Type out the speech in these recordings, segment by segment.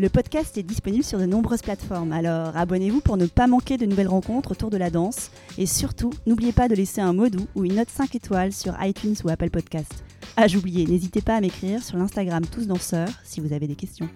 Le podcast est disponible sur de nombreuses plateformes, alors abonnez-vous pour ne pas manquer de nouvelles rencontres autour de la danse. Et surtout, n'oubliez pas de laisser un mot doux ou une note 5 étoiles sur iTunes ou Apple Podcast. Ah, j'oubliais, n'hésitez pas à m'écrire sur l'Instagram Tous Danseurs si vous avez des questions.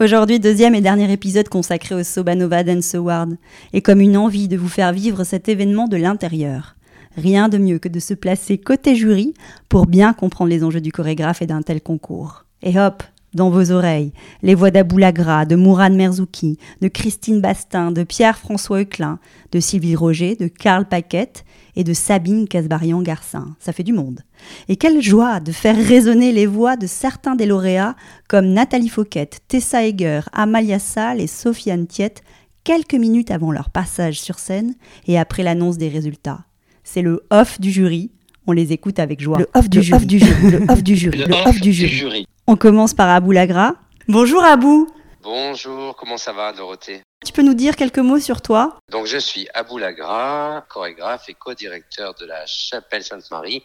Aujourd'hui, deuxième et dernier épisode consacré au Sobanova Dance Award, et comme une envie de vous faire vivre cet événement de l'intérieur. Rien de mieux que de se placer côté jury pour bien comprendre les enjeux du chorégraphe et d'un tel concours. Et hop, dans vos oreilles, les voix d'Abou Lagra, de Mourad Merzouki, de Christine Bastin, de Pierre-François Euclin, de Sylvie Roger, de Karl Paquette et de Sabine Casbarian-Garcin. Ça fait du monde. Et quelle joie de faire résonner les voix de certains des lauréats comme Nathalie Fouquet, Tessa Eger, Amalia Sall et Sofiane Tiet quelques minutes avant leur passage sur scène et après l'annonce des résultats. C'est le off du jury. On les écoute avec joie. Le off du, jury. Le off du jury. Le, off, du, jury. On commence par Abou Lagra. Bonjour Abou. Bonjour, comment ça va Dorothée? Tu peux nous dire quelques mots sur toi? Donc je suis Abou Lagra, chorégraphe et co-directeur de la Chapelle Sainte-Marie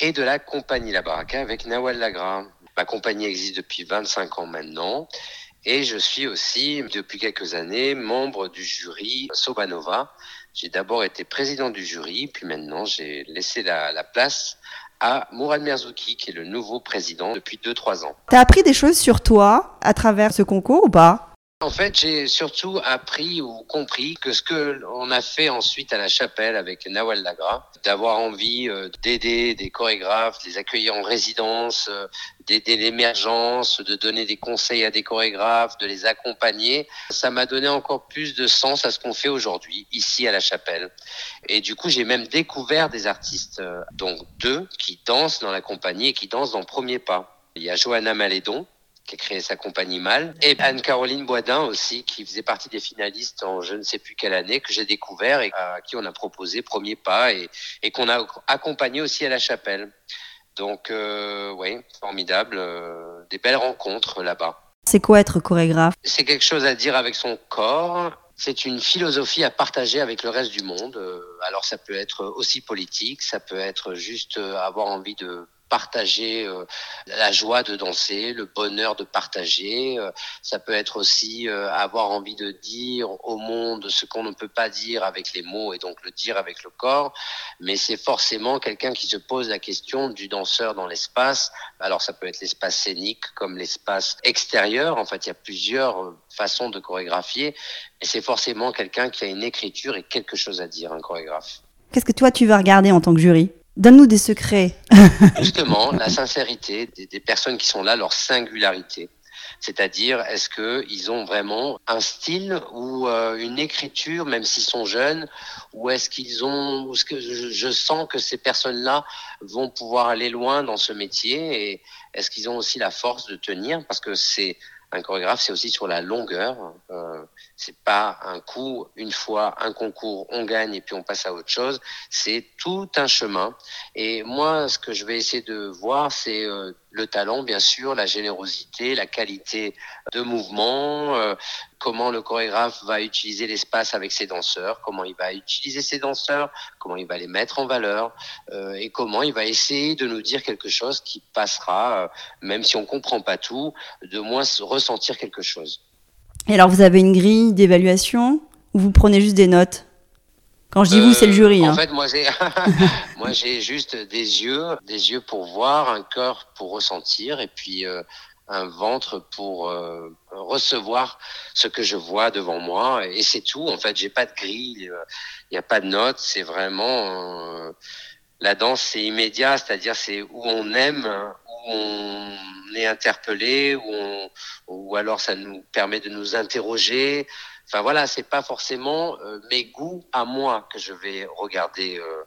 et de la compagnie La Baraka avec Nawal Lagra. Ma compagnie existe depuis 25 ans maintenant et je suis aussi depuis quelques années membre du jury Sobanova j'ai d'abord été président du jury, puis maintenant j'ai laissé la, la, place à Mourad Merzouki, qui est le nouveau président depuis 2-3 ans. T'as appris des choses sur toi à travers ce concours ou pas? En fait, j'ai surtout appris ou compris que ce que on a fait ensuite à la chapelle avec Nawal Lagra, d'avoir envie d'aider des chorégraphes, de les accueillir en résidence, d'aider l'émergence, de donner des conseils à des chorégraphes, de les accompagner, ça m'a donné encore plus de sens à ce qu'on fait aujourd'hui ici à la chapelle. Et du coup, j'ai même découvert des artistes, donc deux qui dansent dans la compagnie et qui dansent dans premier pas. Il y a Johanna Malédon, qui a créé sa compagnie Mal, et Anne-Caroline Boisdin aussi, qui faisait partie des finalistes en je ne sais plus quelle année, que j'ai découvert et à qui on a proposé Premier Pas et, et qu'on a accompagné aussi à la chapelle. Donc, euh, oui, formidable, euh, des belles rencontres là-bas. C'est quoi être chorégraphe? C'est quelque chose à dire avec son corps. C'est une philosophie à partager avec le reste du monde. Alors ça peut être aussi politique, ça peut être juste avoir envie de partager euh, la joie de danser, le bonheur de partager. Euh, ça peut être aussi euh, avoir envie de dire au monde ce qu'on ne peut pas dire avec les mots et donc le dire avec le corps. Mais c'est forcément quelqu'un qui se pose la question du danseur dans l'espace. Alors ça peut être l'espace scénique comme l'espace extérieur. En fait, il y a plusieurs façons de chorégraphier. Mais c'est forcément quelqu'un qui a une écriture et quelque chose à dire, un chorégraphe. Qu'est-ce que toi tu vas regarder en tant que jury? Donne-nous des secrets. Justement, la sincérité des, personnes qui sont là, leur singularité. C'est-à-dire, est-ce qu'ils ont vraiment un style ou euh, une écriture, même s'ils sont jeunes, ou est-ce qu'ils ont, est-ce que je, je, sens que ces personnes-là vont pouvoir aller loin dans ce métier et est-ce qu'ils ont aussi la force de tenir? Parce que c'est un chorégraphe, c'est aussi sur la longueur. Euh, c'est pas un coup, une fois, un concours, on gagne et puis on passe à autre chose. C'est tout un chemin. Et moi, ce que je vais essayer de voir, c'est euh, le talent, bien sûr, la générosité, la qualité de mouvement, euh, comment le chorégraphe va utiliser l'espace avec ses danseurs, comment il va utiliser ses danseurs, comment il va les mettre en valeur euh, et comment il va essayer de nous dire quelque chose qui passera, euh, même si on comprend pas tout, de moins ressentir quelque chose. Et alors, vous avez une grille d'évaluation ou vous prenez juste des notes? Quand je dis vous, c'est le jury. En hein. fait, moi, j'ai, moi, j'ai juste des yeux, des yeux pour voir, un cœur pour ressentir, et puis euh, un ventre pour euh, recevoir ce que je vois devant moi. Et c'est tout. En fait, j'ai pas de grille, il n'y a pas de notes. C'est vraiment euh, la danse, c'est immédiat, c'est-à-dire c'est où on aime, où on est interpellé, où on, ou alors ça nous permet de nous interroger Enfin voilà, c'est pas forcément euh, mes goûts à moi que je vais regarder, euh,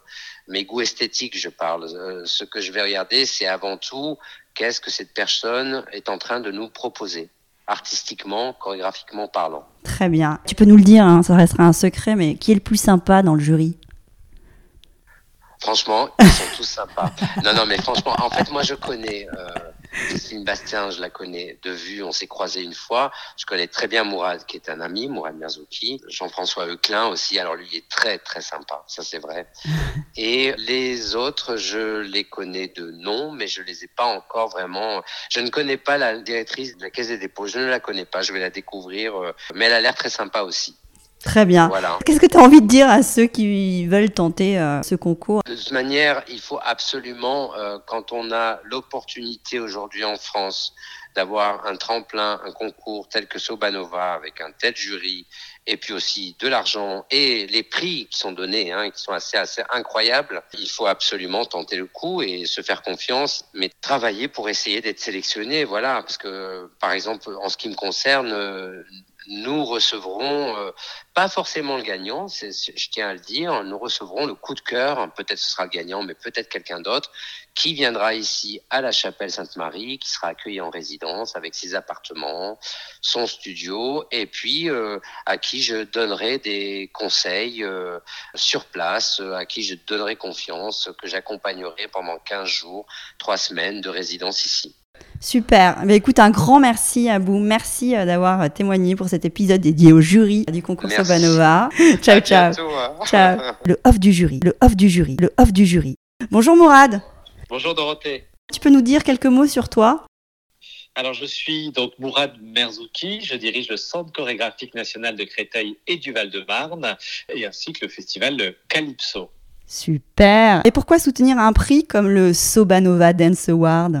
mes goûts esthétiques, je parle. Euh, ce que je vais regarder, c'est avant tout qu'est-ce que cette personne est en train de nous proposer, artistiquement, chorégraphiquement parlant. Très bien. Tu peux nous le dire, hein, ça restera un secret, mais qui est le plus sympa dans le jury? Franchement, ils sont tous sympas. Non, non, mais franchement, en fait, moi, je connais euh, Cécile Bastien, je la connais de vue, on s'est croisés une fois. Je connais très bien Mourad, qui est un ami, Mourad Merzouki. Jean-François Euclin aussi, alors lui, il est très, très sympa, ça c'est vrai. Et les autres, je les connais de nom, mais je les ai pas encore vraiment... Je ne connais pas la directrice de la Caisse des dépôts, je ne la connais pas, je vais la découvrir, euh, mais elle a l'air très sympa aussi. Très bien. Voilà. Qu'est-ce que tu as envie de dire à ceux qui veulent tenter euh, ce concours? De toute manière, il faut absolument, euh, quand on a l'opportunité aujourd'hui en France d'avoir un tremplin, un concours tel que Sobanova, avec un tel jury, et puis aussi de l'argent et les prix qui sont donnés, hein, qui sont assez, assez incroyables, il faut absolument tenter le coup et se faire confiance, mais travailler pour essayer d'être sélectionné. Voilà, parce que, par exemple, en ce qui me concerne, euh, nous recevrons euh, pas forcément le gagnant, je tiens à le dire, nous recevrons le coup de cœur, peut-être ce sera le gagnant, mais peut-être quelqu'un d'autre, qui viendra ici à la chapelle Sainte-Marie, qui sera accueilli en résidence avec ses appartements, son studio, et puis euh, à qui je donnerai des conseils euh, sur place, euh, à qui je donnerai confiance, que j'accompagnerai pendant 15 jours, 3 semaines de résidence ici. Super. Mais écoute, un grand merci à vous. Merci euh, d'avoir euh, témoigné pour cet épisode dédié au jury du concours Merci. Sobanova. ciao, À ciao. bientôt, hein. Ciao. Le off du jury, le off du jury, le off du jury. Bonjour Mourad. Bonjour Dorothée. Tu peux nous dire quelques mots sur toi? Alors je suis donc Mourad Merzouki, je dirige le Centre chorégraphique national de Créteil et du Val-de-Marne et ainsi que le festival Calypso. Super. Et pourquoi soutenir un prix comme le Sobanova Dance Award?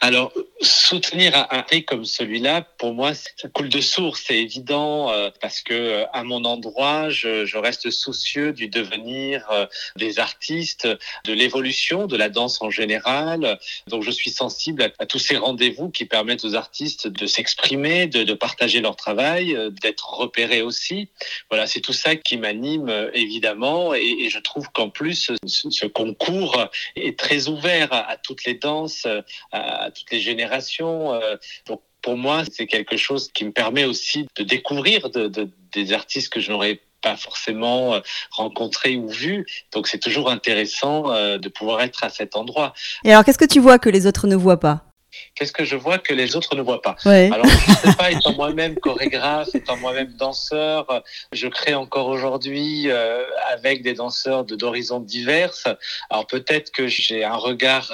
Alors soutenir un, prix comme celui-là, pour moi, ça coule de source, c'est évident euh, parce que euh, à mon endroit, je, je reste soucieux du devenir euh, des artistes, de l'évolution de la danse en général. Donc je suis sensible à, tous ces rendez-vous qui permettent aux artistes de s'exprimer, de, de partager leur travail, euh, d'être repérés aussi. Voilà, c'est tout ça qui m'anime euh, évidemment et, et je trouve qu'en plus ce, ce concours est très ouvert à, toutes les danses, à, à toutes les générations. euh, Donc pour moi, c'est quelque chose qui me permet aussi de découvrir de, de- des artistes que je n'aurais pas forcément euh, rencontrés ou vus. Donc c'est toujours intéressant euh, de pouvoir être à cet endroit. Et alors, qu'est-ce que tu vois que les autres ne voient pas? Qu'est-ce que je vois que les autres ne voient pas Ouais. alors, je sais pas, étant moi-même chorégraphe, étant moi-même danseur, je crée encore aujourd'hui euh, avec des danseurs de d'horizons diverses. Alors peut-être que j'ai un regard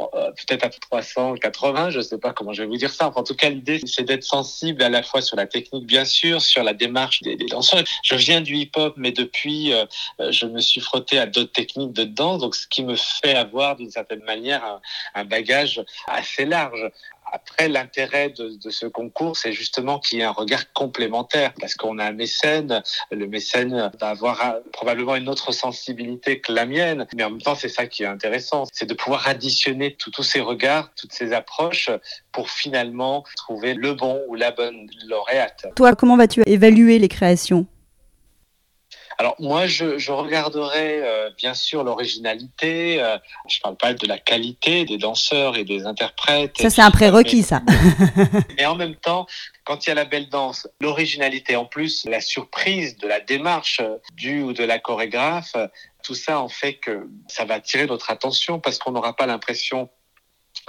euh, peut-être à 380, je sais pas comment je vais vous dire ça. Enfin, en tout cas, l'idée c'est d'être sensible à la fois sur la technique, bien sûr, sur la démarche des, des danseurs. Je viens du hip-hop, mais depuis, euh, euh, je me suis frotté à d'autres techniques de danse, donc ce qui me fait avoir d'une certaine manière un, un bagage assez large. Après, l'intérêt de, ce concours, c'est justement qu'il y ait un regard complémentaire, parce qu'on a un mécène. Le mécène va avoir probablement une autre sensibilité que la mienne, mais en même temps, c'est ça qui est intéressant, c'est de pouvoir additionner tous ces regards, toutes ces approches, pour finalement trouver le bon ou la bonne lauréate. Toi, comment vas-tu évaluer les créations? Alors moi, je, je regarderai euh, bien sûr l'originalité. euh, je parle pas de la qualité des danseurs et des interprètes. Ça, c'est un prérequis, ça. Mais en même temps, quand il y a la belle danse, l'originalité, en plus la surprise de la démarche euh, du ou de la chorégraphe, euh, tout ça en fait que ça va attirer notre attention parce qu'on n'aura pas l'impression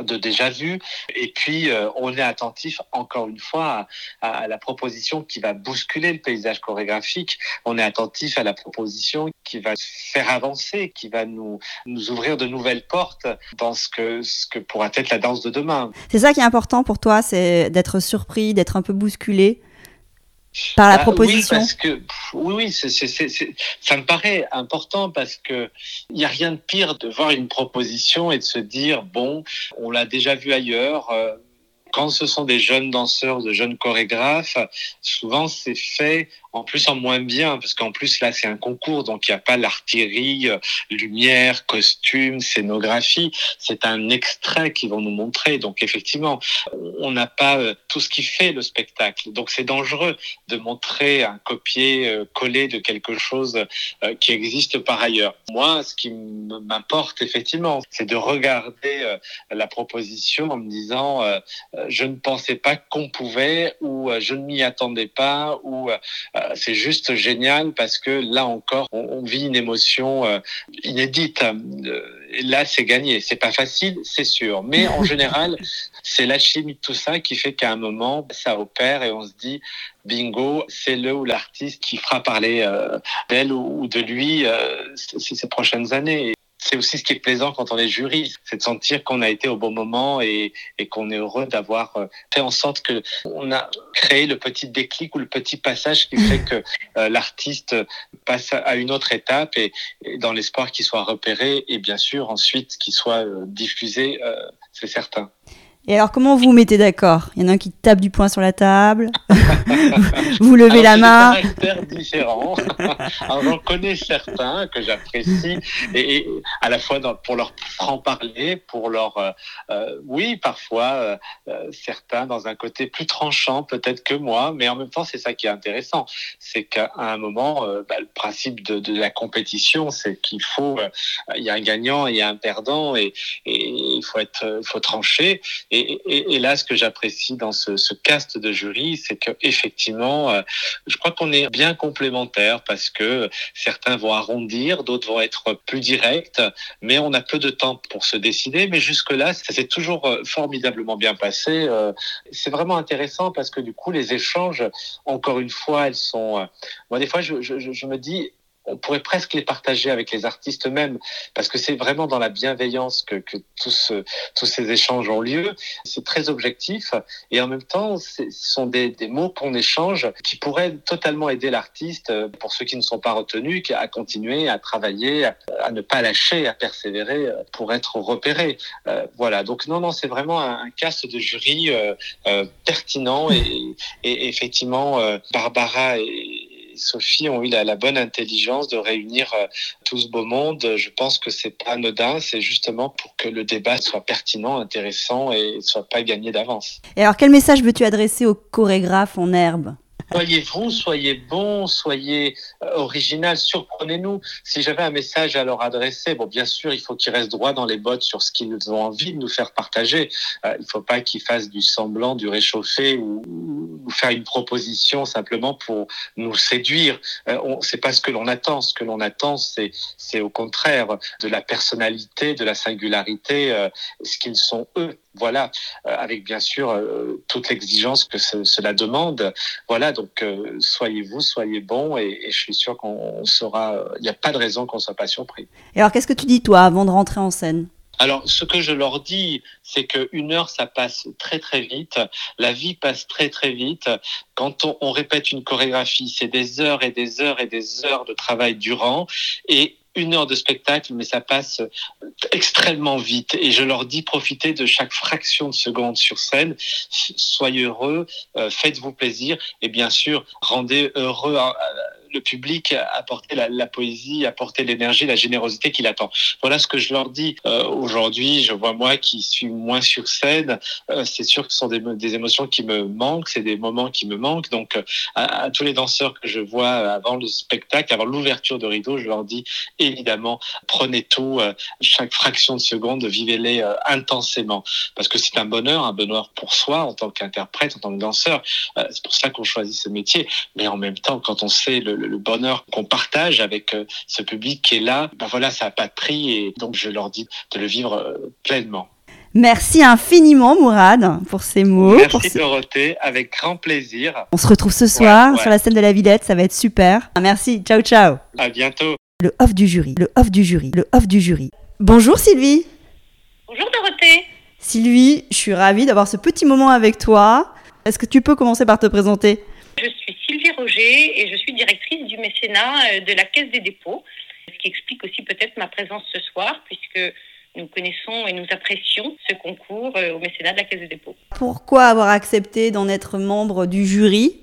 de déjà vu et puis euh, on est attentif encore une fois à, à la proposition qui va bousculer le paysage chorégraphique. On est attentif à la proposition qui va faire avancer qui va nous nous ouvrir de nouvelles portes dans ce que ce que pourra être la danse de demain. C'est ça qui est important pour toi, c'est d'être surpris, d'être un peu bousculé par la Ah, proposition. Oui, parce que pff, oui, oui, ça me paraît important parce que il y a rien de pire de voir une proposition et de se dire bon, on l'a déjà vu ailleurs. euh, quand ce sont des jeunes danseurs, de jeunes chorégraphes, souvent c'est fait en plus en moins bien, parce qu'en plus là c'est un concours, donc il n'y a pas l'artillerie, euh, lumière, costume, scénographie. C'est un extrait qu'ils vont nous montrer. Donc effectivement, on n'a pas euh, tout ce qui fait le spectacle. Donc c'est dangereux de montrer un copier-coller de quelque chose qui existe par ailleurs. Moi, ce qui m'importe effectivement, c'est de regarder la proposition en me disant je ne pensais pas qu'on pouvait ou je ne m'y attendais pas ou c'est juste génial parce que là encore, on, vit une émotion euh, inédite. Euh, et là, c'est gagné. C'est pas facile, c'est sûr. Mais en général, c'est la chimie de tout ça qui fait qu'à un moment, ça opère et on se dit, bingo, c'est le ou l'artiste qui fera parler euh, d'elle ou de lui ces prochaines années c'est aussi ce qui est plaisant quand on est jury, c'est de sentir qu'on a été au bon moment et, qu'on est heureux d'avoir euh, fait en sorte que on a créé le petit déclic ou le petit passage qui fait que euh, l'artiste passe à une autre étape et, dans l'espoir qu'il soit repéré et bien sûr ensuite qu'il soit euh, diffusé, c'est certain. Et alors, comment vous vous mettez d'accord? Il y en a un qui tape du poing sur la table, vous levez la main. Des différents. alors, j'en connais certains que j'apprécie, et, à la fois dans, pour leur en parler, pour leur, euh, euh, oui, parfois euh, euh, certains dans un côté plus tranchant peut-être que moi, mais en même temps, c'est ça qui est intéressant, c'est qu'à un moment, bah, le principe de, de la compétition, c'est qu'il faut, il y a un gagnant, il y a un perdant, et, et il faut être, il faut trancher. Et, là, ce que j'apprécie dans ce, ce, cast de jury, c'est que effectivement, euh, je crois qu'on est bien complémentaires parce que certains vont arrondir, d'autres vont être plus directs, mais on a peu de temps pour se décider. Mais jusque-là, ça s'est toujours euh, formidablement bien passé. Euh, c'est vraiment intéressant parce que du coup, les échanges, encore une fois, elles sont. Moi, des fois, je me dis, on pourrait presque les partager avec les artistes eux-mêmes, parce que c'est vraiment dans la bienveillance que, que tous, tous ces échanges ont lieu. C'est très objectif, et en même temps, ce sont des, des mots qu'on échange qui pourraient totalement aider l'artiste, pour ceux qui ne sont pas retenus, à continuer à travailler, à, ne pas lâcher, à persévérer pour être repéré. Euh, voilà, donc non, non, c'est vraiment un, un de jury euh, euh, pertinent, et, et effectivement, euh, Barbara et Sophie ont eu la, bonne intelligence de réunir euh, tout ce beau monde. Je pense que c'est pas anodin, c'est justement pour que le débat soit pertinent, intéressant et soit pas gagné d'avance. Et alors, quel message veux-tu adresser aux chorégraphes en herbe? Soyez vous, soyez bon, soyez euh, original, surprenez-nous. Si j'avais un message à leur adresser, bon, bien sûr, il faut qu'ils restent droits dans les bottes sur ce qu'ils ont envie de nous faire partager. Euh, il ne faut pas qu'ils fassent du semblant, du réchauffé ou, faire une proposition simplement pour nous séduire. Euh, c'est pas ce que l'on attend. Ce que l'on attend, c'est, au contraire de la personnalité, de la singularité, euh, ce qu'ils sont eux voilà, avec bien sûr toute l'exigence que cela demande. Voilà, donc euh, soyez vous, soyez bon, et, et je suis sûr qu'on sera. Il n'y a pas de raison qu'on ne soit pas surpris. Et alors, qu'est-ce que tu dis toi avant de rentrer en scène? Alors, ce que je leur dis, c'est qu'une heure, ça passe très très vite. La vie passe très très vite. Quand on, on répète une chorégraphie, c'est des heures et des heures et des heures de travail durant. Et une heure de spectacle, mais ça passe extrêmement vite. Et je leur dis, profitez de chaque fraction de seconde sur scène, soyez heureux, euh, faites-vous plaisir, et bien sûr, rendez heureux le public apporter la, poésie, apporter l'énergie, la générosité qu'il attend. Voilà ce que je leur dis euh, aujourd'hui. Je vois moi qui suis moins sur scène. Euh, c'est sûr que ce sont des, émotions qui me manquent, c'est des moments qui me manquent. Donc, à, tous les danseurs que je vois avant le spectacle, avant l'ouverture de rideau, je leur dis évidemment, prenez tout, euh, chaque fraction de seconde, vivez-les intensément, parce que c'est un bonheur, un bonheur pour soi en tant qu'interprète, en tant que danseur. c'est pour ça qu'on choisit ce métier. Mais en même temps, quand on sait le, le, bonheur qu'on partage avec euh, ce public qui est là, ben voilà, ça n'a pas de prix et donc je leur dis de le vivre euh, pleinement. Merci infiniment Mourad pour ces mots. Merci pour ces... Dorothée, avec grand plaisir. On se retrouve ce soir ouais, ouais. sur la scène de la Villette, ça va être super. Merci, ciao ciao. À bientôt. Le off du jury, le off du jury, le off du jury. Bonjour Sylvie. Bonjour Dorothée. Sylvie, je suis ravie d'avoir ce petit moment avec toi. Est-ce que tu peux commencer par te présenter? Je suis Sylvie Roger et je suis directrice du mécénat de la Caisse des dépôts, ce qui explique aussi peut-être ma présence ce soir, puisque nous connaissons et nous apprécions ce concours au mécénat de la Caisse des dépôts. Pourquoi avoir accepté d'en être membre du jury?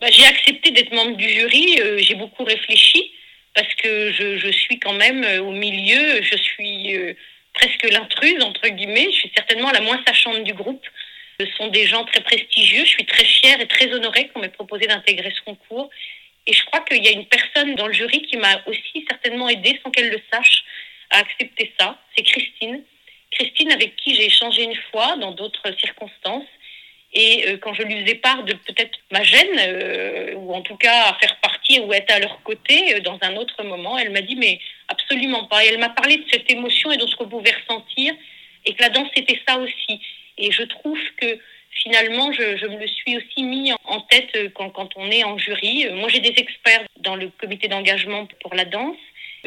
Bah, J'ai accepté d'être membre du jury, euh, j'ai beaucoup réfléchi parce que je, je, suis quand même euh, au milieu, je suis euh, presque l'intruse, entre guillemets, je suis certainement la moins sachante du groupe. Ce sont des gens très prestigieux, je suis très fière et très honorée qu'on m'ait proposé d'intégrer ce concours. Et je crois qu'il y a une personne dans le jury qui m'a aussi certainement aidée sans qu'elle le sache à accepter ça, c'est Christine. Christine avec qui j'ai échangé une fois dans d'autres circonstances et euh, quand je lui faisais part de peut-être ma gêne, euh, ou en tout cas à faire partie ou être à leur côté euh, dans un autre moment, elle m'a dit mais absolument pas. Et elle m'a parlé de cette émotion et de ce qu'on pouvait ressentir, et que la danse c'était ça aussi. Et je trouve que finalement, je, me le suis aussi mis en tête quand, quand on est en jury. Moi, j'ai des experts dans le comité d'engagement pour la danse.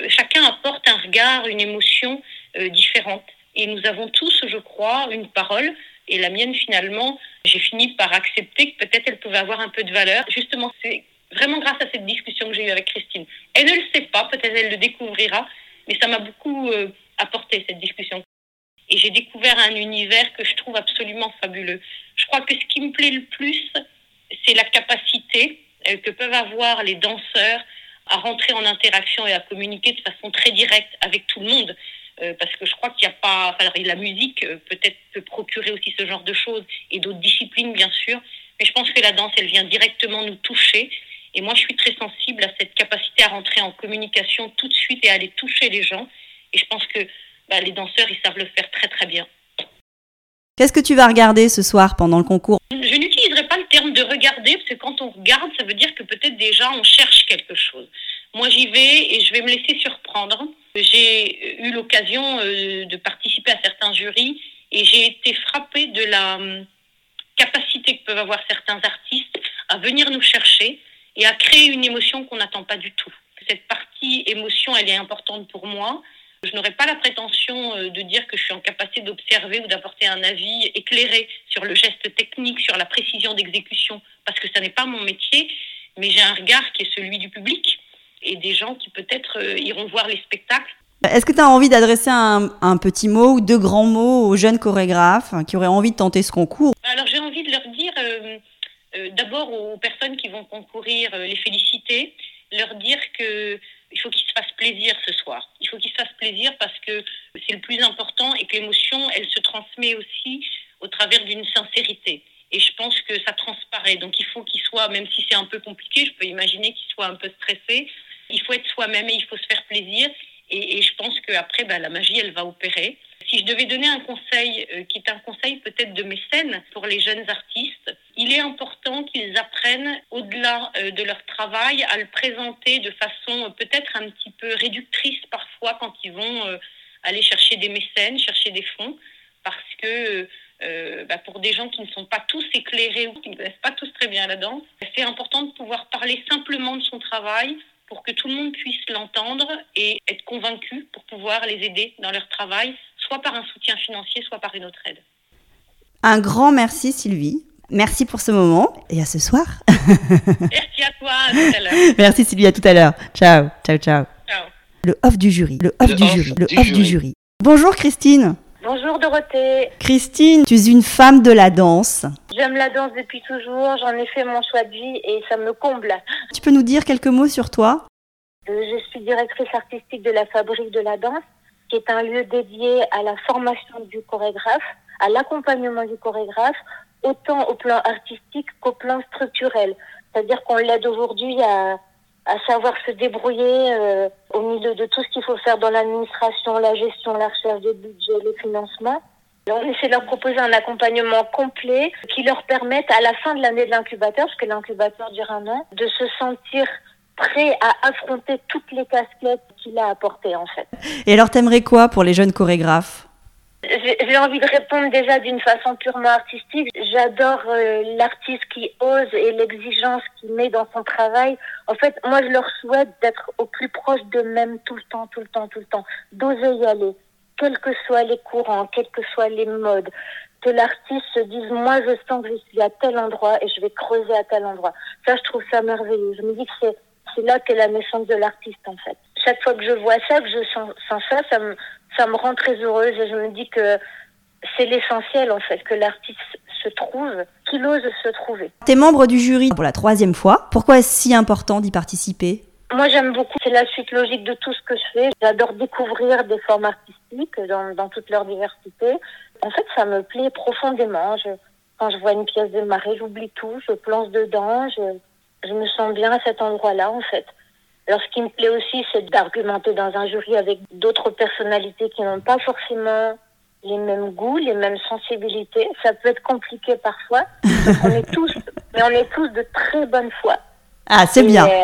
Chacun apporte un regard, une émotion euh, différente. Et nous avons tous, je crois, une parole et la mienne, finalement, j'ai fini par accepter que peut-être elle pouvait avoir un peu de valeur. Justement, c'est vraiment grâce à cette discussion que j'ai eue avec Christine. Elle ne le sait pas, peut-être elle le découvrira, mais ça m'a beaucoup euh, apporté cette discussion. Et j'ai découvert un univers que je trouve absolument fabuleux. Je crois que ce qui me plaît le plus, c'est la capacité euh, que peuvent avoir les danseurs à rentrer en interaction et à communiquer de façon très directe avec tout le monde. Euh, parce que je crois qu'il n'y a pas. Enfin, la musique euh, peut-être peut procurer aussi ce genre de choses et d'autres disciplines, bien sûr. Mais je pense que la danse, elle vient directement nous toucher. Et moi, je suis très sensible à cette capacité à rentrer en communication tout de suite et à aller toucher les gens. Et je pense que bah, les danseurs, ils savent le faire très très bien. Qu'est-ce que tu vas regarder ce soir pendant le concours? Je n'utiliserai pas le terme de regarder, parce que quand on regarde, ça veut dire que peut-être déjà on cherche quelque chose. Moi, j'y vais et je vais me laisser surprendre. J'ai eu l'occasion euh, de participer à certains jurys et j'ai été frappée de la hum, capacité que peuvent avoir certains artistes à venir nous chercher et à créer une émotion qu'on n'attend pas du tout. Cette partie émotion, elle est importante pour moi. Je n'aurais pas la prétention euh, de dire que je suis en capacité d'observer ou d'apporter un avis éclairé sur le geste technique, sur la précision d'exécution, parce que ce n'est pas mon métier, mais j'ai un regard qui est celui du public et des gens qui peut-être euh, iront voir les spectacles. Est-ce que tu as envie d'adresser un, un, petit mot ou deux grands mots aux jeunes chorégraphes qui auraient envie de tenter ce concours? Alors j'ai envie de leur dire, euh, euh, d'abord aux personnes qui vont concourir, euh, les féliciter, leur dire que il faut qu'ils se fassent plaisir ce soir. Il faut qu'ils se fassent plaisir parce que c'est le plus important et que l'émotion, elle se transmet aussi au travers d'une sincérité. Et je pense que ça transparaît. Donc il faut qu'ils soient, même si c'est un peu compliqué, je peux imaginer qu'ils soient un peu stressés, il faut être soi-même et il faut se faire plaisir. Et, et je pense qu'après, bah, la magie, elle va opérer. Si je devais donner un conseil, euh, qui est un conseil peut-être de mécène pour les jeunes artistes, il est important qu'ils apprennent, au-delà euh, de leur travail, à le présenter de façon euh, peut-être un petit peu réductrice parfois quand ils vont euh, aller chercher des mécènes, chercher des fonds, parce que bah, pour des gens qui ne sont pas tous éclairés ou qui ne connaissent pas tous très bien la danse, c'est important de pouvoir parler simplement de son travail pour que tout le monde puisse l'entendre et être convaincu pour pouvoir les aider dans leur travail, soit par un soutien financier, soit par une autre aide. Un grand merci Sylvie. Merci pour ce moment et à ce soir. merci à toi, à tout à l'heure. Merci Sylvie, à tout à l'heure. Ciao, ciao, ciao. Ciao. Le off du jury, le off Le du off jury, le off jury. du jury. Bonjour Christine. Bonjour Dorothée, Christine, tu es une femme de la danse. j'aime la danse depuis toujours, j'en ai fait mon choix de vie et ça me comble. Tu peux nous dire quelques mots sur toi? Euh, Je suis directrice artistique de la Fabrique de la Danse, qui est un lieu dédié à la formation du chorégraphe, à l'accompagnement du chorégraphe, autant au plan artistique qu'au plan structurel. C'est-à-dire qu'on l'aide aujourd'hui à, à savoir se débrouiller euh, au milieu de tout ce qu'il faut faire dans l'administration, la gestion, la recherche des budgets, les financements. On essaie de leur proposer un accompagnement complet qui leur permette à la fin de l'année de l'incubateur, parce que l'incubateur dure un an, de se sentir prêt à affronter toutes les casquettes qu'il a apportées en fait. Et alors t'aimerais quoi pour les jeunes chorégraphes? J'ai envie de répondre déjà d'une façon purement artistique. J'adore euh, l'artiste qui ose et l'exigence qu'il met dans son travail. En fait, moi, je leur souhaite d'être au plus proche d'eux-mêmes tout le temps, tout le temps, tout le temps. D'oser y aller, quels que soient les courants, quels que soient les modes. Que l'artiste se dise, moi, je sens que je suis à tel endroit et je vais creuser à tel endroit. Ça, je trouve ça merveilleux. Je me dis que c'est c'est là qu'est la naissance de l'artiste, en fait. Chaque fois que je vois ça, que je sens, sens ça, ça me, ça me rend très heureuse et je me dis que c'est l'essentiel en fait que l'artiste se trouve, qu'il ose se trouver. T'es membre du jury pour la troisième fois. Pourquoi est-ce si important d'y participer? Moi j'aime beaucoup, c'est la suite logique de tout ce que je fais. J'adore découvrir des formes artistiques dans, dans toute leur diversité. En fait ça me plaît profondément. Je, quand je vois une pièce de marée, j'oublie tout, je plonge dedans, je, je me sens bien à cet endroit-là en fait. Alors ce qui me plaît aussi, c'est d'argumenter dans un jury avec d'autres personnalités qui n'ont pas forcément les mêmes goûts, les mêmes sensibilités. Ça peut être compliqué parfois. on est tous, mais on est tous de très bonne foi. Ah, c'est bien. Euh,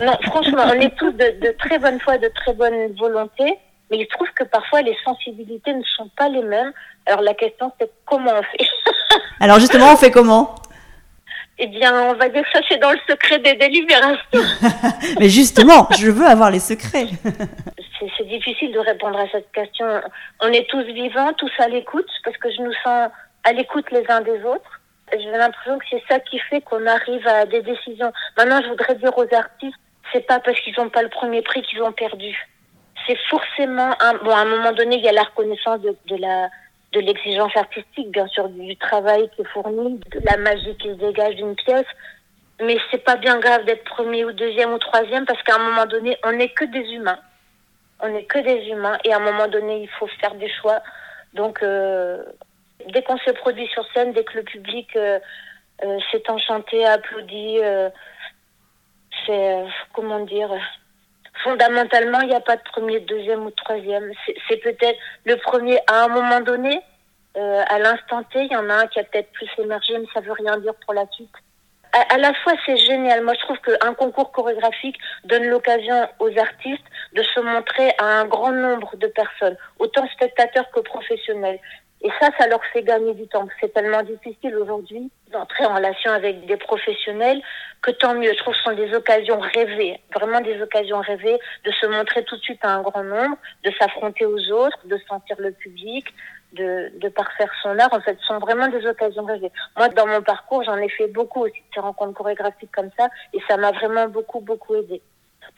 non, franchement, on est tous de, de, très bonne foi, de très bonne volonté. Mais il se trouve que parfois les sensibilités ne sont pas les mêmes. Alors la question c'est comment on fait? Alors justement, on fait comment? Eh bien, on va dire que ça c'est dans le secret des délibérations. Mais justement, je veux avoir les secrets. c'est difficile de répondre à cette question. On est tous vivants, tous à l'écoute, parce que je nous sens à l'écoute les uns des autres. J'ai l'impression que c'est ça qui fait qu'on arrive à des décisions. Maintenant, je voudrais dire aux artistes, c'est pas parce qu'ils n'ont pas le premier prix qu'ils ont perdu. C'est forcément un, bon, à un moment donné, il y a la reconnaissance de, de la, de l'exigence artistique, bien sûr, du travail qui est fourni, de la magie qui se dégage d'une pièce. Mais c'est pas bien grave d'être premier ou deuxième ou troisième parce qu'à un moment donné, on n'est que des humains on n'est que des humains et à un moment donné, il faut faire des choix. Donc, euh, dès qu'on se produit sur scène, dès que le public euh, euh, s'est enchanté, applaudi, c'est, comment dire, fondamentalement, il n'y a pas de premier, deuxième ou troisième. C'est, peut-être le premier à un moment donné, à l'instant T, il y en a un qui a peut-être plus émergé, mais ça veut rien dire pour la suite à, la fois c'est génial. Moi je trouve qu'un concours chorégraphique donne l'occasion aux artistes de se montrer à un grand nombre de personnes, autant spectateurs que professionnels. Et ça, ça leur fait gagner du temps. C'est tellement difficile aujourd'hui d'entrer en relation avec des professionnels que tant mieux. Je trouve que ce sont des occasions rêvées, vraiment des occasions rêvées de se montrer tout de suite à un grand nombre, de s'affronter aux autres, de sentir le public, de, de parfaire son art, en fait, sont vraiment des occasions rêvées. Moi, dans mon parcours, j'en ai fait beaucoup aussi de ces rencontres chorégraphiques comme ça, et ça m'a vraiment beaucoup, beaucoup aidé.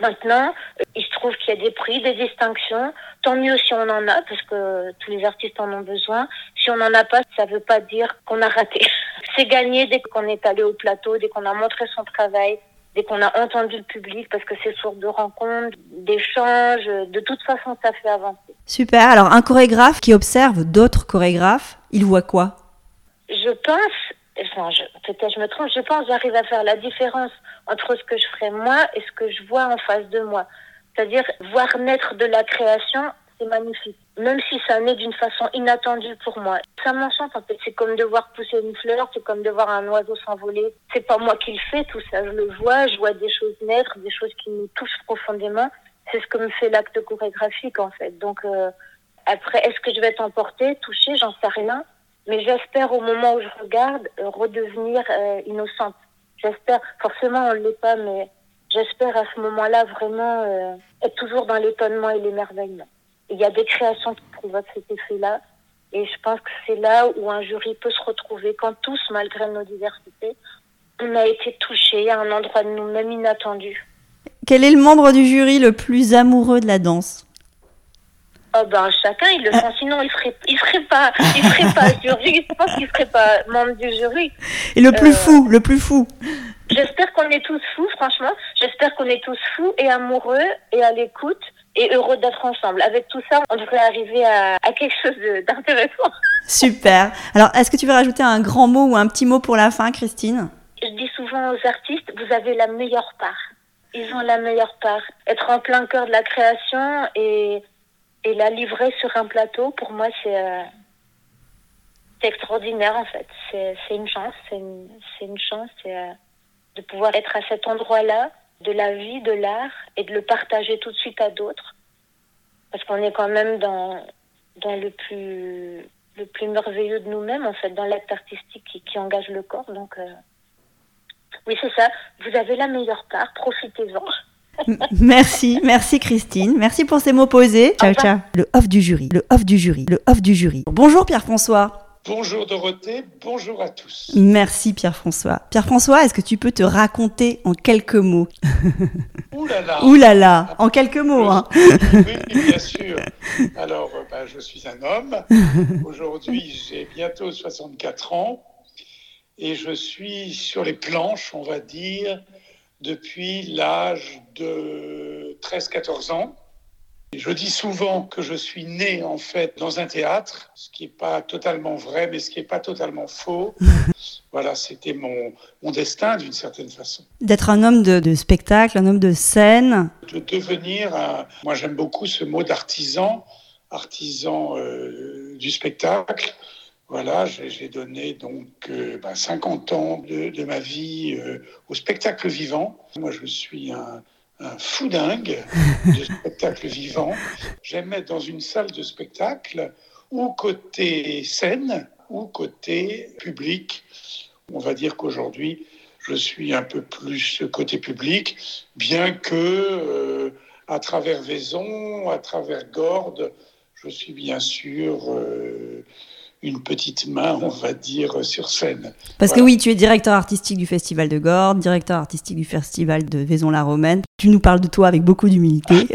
Maintenant, il se trouve qu'il y a des prix, des distinctions. Tant mieux si on en a, parce que tous les artistes en ont besoin. Si on n'en a pas, ça ne veut pas dire qu'on a raté. C'est gagné dès qu'on est allé au plateau, dès qu'on a montré son travail, dès qu'on a entendu le public, parce que c'est source de rencontres, d'échanges. De toute façon, ça fait avancer. Super. Alors, un chorégraphe qui observe d'autres chorégraphes, il voit quoi? Je pense, enfin, peut-être je me trompe, je pense j'arrive à faire la différence entre ce que je ferais moi et ce que je vois en face de moi. C'est-à-dire voir naître de la création, c'est magnifique. Même si ça naît d'une façon inattendue pour moi. Ça m'enchante en fait. C'est comme de voir pousser une fleur, c'est comme de voir un oiseau s'envoler. C'est pas moi qui le fais tout ça. Je le vois, je vois des choses naître, des choses qui me touchent profondément. C'est ce que me fait l'acte chorégraphique en fait. Donc euh, après, est-ce que je vais être emportée, touchée, j'en sais rien. Mais j'espère au moment où je regarde euh, redevenir euh, innocente. J'espère, forcément on ne l'est pas, mais j'espère à ce moment-là vraiment euh, être toujours dans l'étonnement et l'émerveillement. Il y a des créations qui provoquent cet effet-là. Et je pense que c'est là où un jury peut se retrouver quand tous, malgré nos diversités, on a été touchés à un endroit de nous-mêmes inattendu. Quel est le membre du jury le plus amoureux de la danse? Oh ben chacun il le sent, sinon il ferait il ferait pas il ferait pas jury, je pense qu'il ferait pas membre du jury. Et le plus euh, fou, le plus fou. J'espère qu'on est tous fous, franchement. J'espère qu'on est tous fous et amoureux et à l'écoute et heureux d'être ensemble. Avec tout ça, on devrait arriver à, à quelque chose d'intéressant. Super. Alors, est-ce que tu veux rajouter un grand mot ou un petit mot pour la fin, Christine? Je dis souvent aux artistes, vous avez la meilleure part. Ils ont la meilleure part. Être en plein cœur de la création et et la livrer sur un plateau, pour moi, c'est euh, extraordinaire en fait. C'est une chance, c'est une, une, chance euh, de pouvoir être à cet endroit-là de la vie, de l'art, et de le partager tout de suite à d'autres. Parce qu'on est quand même dans, dans le plus le plus merveilleux de nous-mêmes, en fait, dans l'acte artistique qui, engage le corps. Donc, euh, oui, c'est ça. Vous avez la meilleure part, profitez-en. Merci, merci Christine. Merci pour ces mots posés. Ciao, ciao. Le off du jury, le off du jury, le off du jury. Bonjour Pierre-François. Bonjour Dorothée, bonjour à tous. Merci Pierre-François. Pierre-François, est-ce que tu peux te raconter en quelques mots? Ouh là là Ouh là là En quelques mots, hein Oui, bien sûr. Alors, euh, ben, je suis un homme. Aujourd'hui, j'ai bientôt 64 ans et je suis sur les planches, on va dire, depuis l'âge de 13-14 ans. Je dis souvent que je suis né en fait dans un théâtre, ce qui n'est pas totalement vrai, mais ce qui n'est pas totalement faux. voilà, c'était mon, mon destin d'une certaine façon. D'être un homme de, de, spectacle, un homme de scène. De devenir, un, moi j'aime beaucoup ce mot d'artisan, artisan euh, du spectacle. Voilà, j'ai donné donc euh, ben, 50 ans de, de ma vie euh, au spectacle vivant. Moi, je suis un, un fou dingue de spectacle vivant. J'aime être dans une salle de spectacle ou côté scène ou côté public. On va dire qu'aujourd'hui, je suis un peu plus côté public, bien que euh, à travers Vaison, à travers Gordes, je suis bien sûr euh, une petite main, on va dire, sur scène. Parce voilà. que oui, tu es directeur artistique du Festival de Gordes, directeur artistique du Festival de Vaison-la-Romaine. Tu nous parles de toi avec beaucoup d'humilité.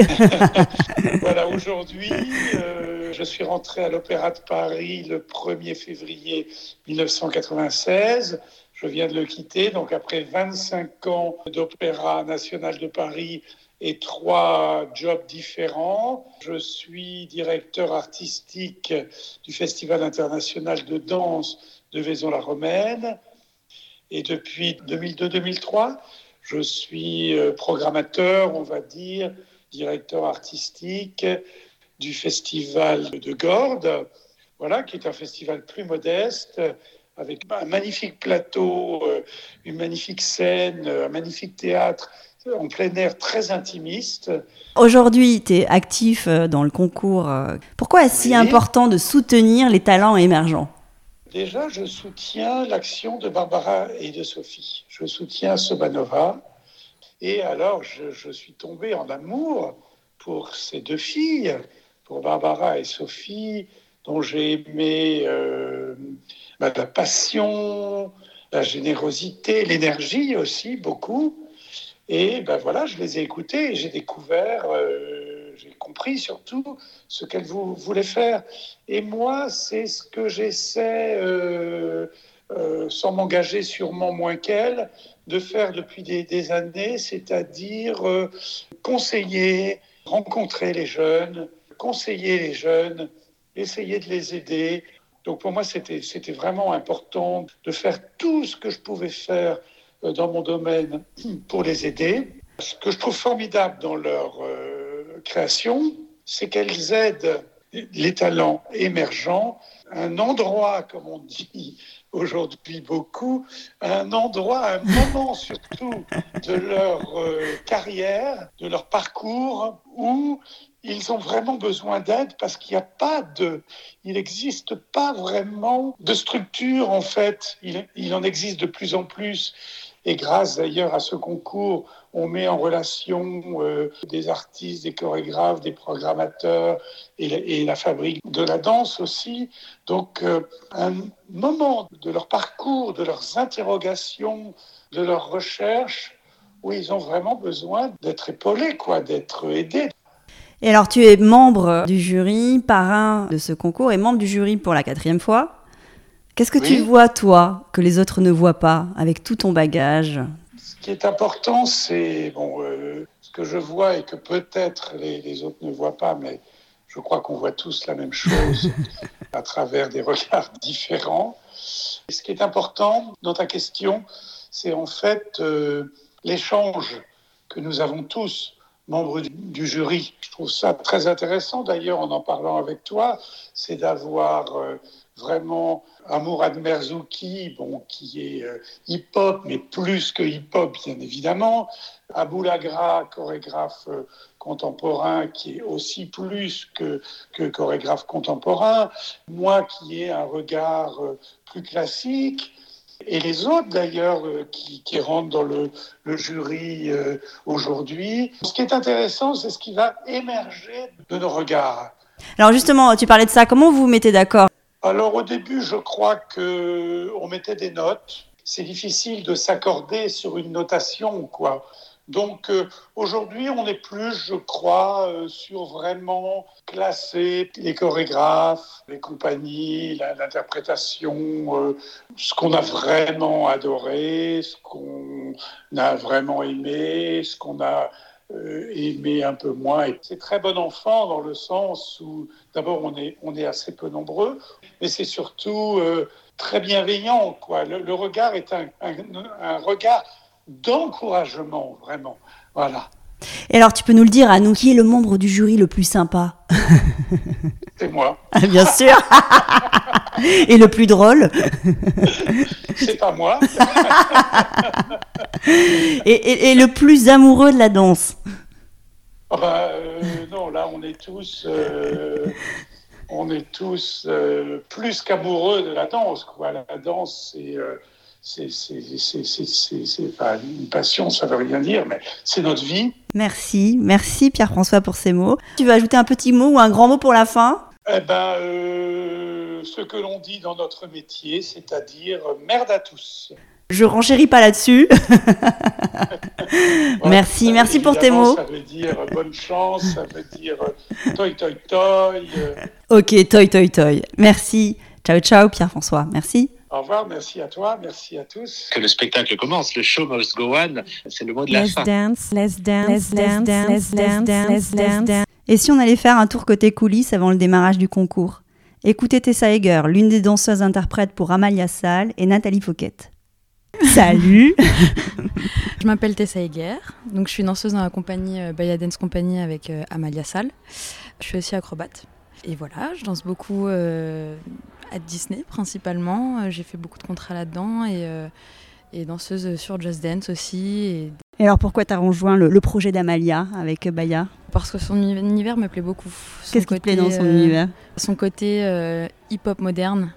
voilà, aujourd'hui, euh, je suis rentré à l'Opéra de Paris le 1er février 1996. Je viens de le quitter, donc après 25 ans d'Opéra national de Paris, et trois jobs différents. Je suis directeur artistique du Festival international de danse de Vaison-la-Romaine. Et depuis 2002-2003, je suis programmateur, on va dire, directeur artistique du Festival de Gordes, voilà, qui est un festival plus modeste, avec un magnifique plateau, une magnifique scène, un magnifique théâtre en plein air très intimiste. Aujourd'hui, tu es actif dans le concours. Pourquoi est-ce oui. si important de soutenir les talents émergents? Déjà, je soutiens l'action de Barbara et de Sophie. Je soutiens Sobanova. Et alors, je, je, suis tombé en amour pour ces deux filles, pour Barbara et Sophie, dont j'ai aimé euh, bah, la passion, la générosité, l'énergie aussi, beaucoup. Et ben voilà, je les ai écoutées et j'ai découvert, euh, j'ai compris surtout ce qu'elles voulaient faire. Et moi, c'est ce que j'essaie, euh, euh, sans m'engager sûrement moins qu'elles, de faire depuis des, années, c'est-à-dire conseiller, rencontrer les jeunes, conseiller les jeunes, essayer de les aider. Donc pour moi, c'était vraiment important de faire tout ce que je pouvais faire dans mon domaine pour les aider. Ce que je trouve formidable dans leur euh, création, c'est qu'elles aident les talents émergents, un endroit, comme on dit aujourd'hui beaucoup, un endroit, un moment surtout de leur euh, carrière, de leur parcours, où ils ont vraiment besoin d'aide parce qu'il n'y a pas de, il n'existe pas vraiment de structure en fait. Il, il en existe de plus en plus et grâce d'ailleurs à ce concours, on met en relation euh, des artistes, des chorégraphes, des programmateurs et la, fabrique de la danse aussi. Donc euh, un moment de leur parcours, de leurs interrogations, de leurs recherches, où ils ont vraiment besoin d'être épaulés, quoi, d'être aidés. Et alors tu es membre du jury, parrain de ce concours et membre du jury pour la quatrième fois. Qu'est-ce que oui. tu vois, toi, que les autres ne voient pas, avec tout ton bagage? Ce qui est important, c'est bon, euh, ce que je vois et que peut-être les, les, autres ne voient pas, mais je crois qu'on voit tous la même chose à travers des regards différents. Et ce qui est important dans ta question, c'est en fait euh, l'échange que nous avons tous membres du, du, jury. Je trouve ça très intéressant, d'ailleurs, en en parlant avec toi, c'est d'avoir euh, vraiment Amourad Merzouki, bon, qui est euh, hip-hop, mais plus que hip-hop, bien évidemment. Abou Lagra, chorégraphe euh, contemporain, qui est aussi plus que, chorégraphe contemporain. Moi, qui ai un regard euh, plus classique. Et les autres, d'ailleurs, qui, rentrent dans le, jury aujourd'hui. Ce qui est intéressant, c'est ce qui va émerger de nos regards. Alors justement, tu parlais de ça. Comment vous vous mettez d'accord? Alors au début, je crois que on mettait des notes. C'est difficile de s'accorder sur une notation, quoi. Donc euh, aujourd'hui, on est plus, je crois, euh, sur vraiment classer les chorégraphes, les compagnies, l'interprétation, euh, ce qu'on a vraiment adoré, ce qu'on a vraiment aimé, ce qu'on a aimé un peu moins. C'est très bon enfant dans le sens où d'abord on est, on est assez peu nombreux, mais c'est surtout euh, très bienveillant. Quoi. Le, le regard est un, un, un regard d'encouragement, vraiment. Voilà, Et alors, tu peux nous le dire à nous, qui est le membre du jury le plus sympa? C'est moi. Ah, Bien sûr Et le plus drôle C'est pas moi. et, et- et le plus amoureux de la danse? Ah bah, euh, non, là, on est tous, euh, on est tous euh, plus qu'amoureux de la danse. Quoi. La danse, c'est, c'est, pas une passion, ça veut rien dire, mais c'est notre vie. Merci, merci Pierre-François pour ces mots. Tu veux ajouter un petit mot ou un grand mot pour la fin? Eh ben, ce que l'on dit dans notre métier, c'est-à-dire merde à tous. Je renchéris pas là-dessus. Voilà. Merci, Ça, merci pour tes mots. Ça veut dire euh, bonne chance, ça veut dire euh, toi, toi, toi. euh, Ok, toi, toi, toi. Merci. Ciao, ciao Pierre-François. Merci. Au revoir, merci à toi, merci à tous. Que le spectacle commence, le show must go on, c'est le mot de la Let's fin. dance, let's dance, let's dance, let's dance, let's dance. Et si on allait faire un tour côté coulisses avant le démarrage du concours? Écoutez Tessa Eger, l'une des danseuses interprètes pour Amalia Salle et Nathalie Fouquet. Salut Je m'appelle Tessa Eger, donc je suis danseuse dans la compagnie euh, Baya Dance Company avec euh, Amalia Sall. Je suis aussi acrobate. Et voilà, je danse beaucoup euh, à Disney principalement. J'ai fait beaucoup de contrats là-dedans et, et danseuse sur Just Dance aussi. Et Et alors pourquoi t'as rejoint le, le projet d'Amalia avec Baya? Parce que son univers me plaît beaucoup. Qu'est-ce qui te plaît dans son univers? Son côté hip-hop moderne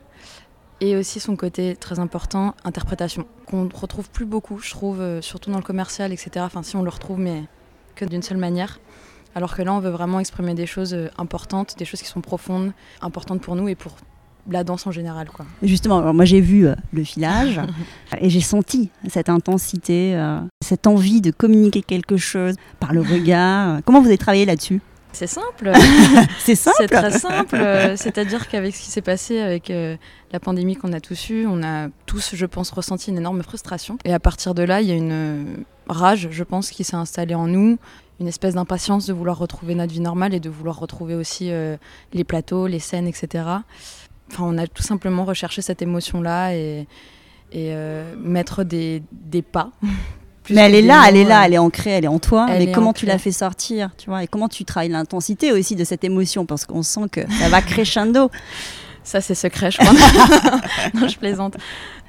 et aussi son côté très important, interprétation, qu'on ne retrouve plus beaucoup, je trouve, euh, surtout dans le commercial, etc. Enfin, si on le retrouve, mais que d'une seule manière. Alors que là, on veut vraiment exprimer des choses euh, importantes, des choses qui sont profondes, importantes pour nous et pour la danse en général. Quoi. Justement, alors moi j'ai vu euh, le filage et j'ai senti cette intensité, euh, cette envie de communiquer quelque chose par le regard. Comment vous avez travaillé là-dessus? C'est simple, C'est simple c'est très simple. C'est-à-dire qu'avec ce qui s'est passé avec euh, la pandémie qu'on a tous eue, on a tous, je pense, ressenti une énorme frustration. Et à partir de là, il y a une euh, rage, je pense, qui s'est installée en nous, une espèce d'impatience de vouloir retrouver notre vie normale et de vouloir retrouver aussi euh, les plateaux, les scènes, etc. Enfin, on a tout simplement recherché cette émotion-là et, et euh, mettre des, des pas. Plus Mais elle est là, mots, elle est là, elle est ancrée, elle est en toi. Elle mais comment tu l'as fait sortir, tu vois Et comment tu travailles l'intensité aussi de cette émotion Parce qu'on sent que ça va crescendo. Ça, c'est secret, je crois. non, je plaisante.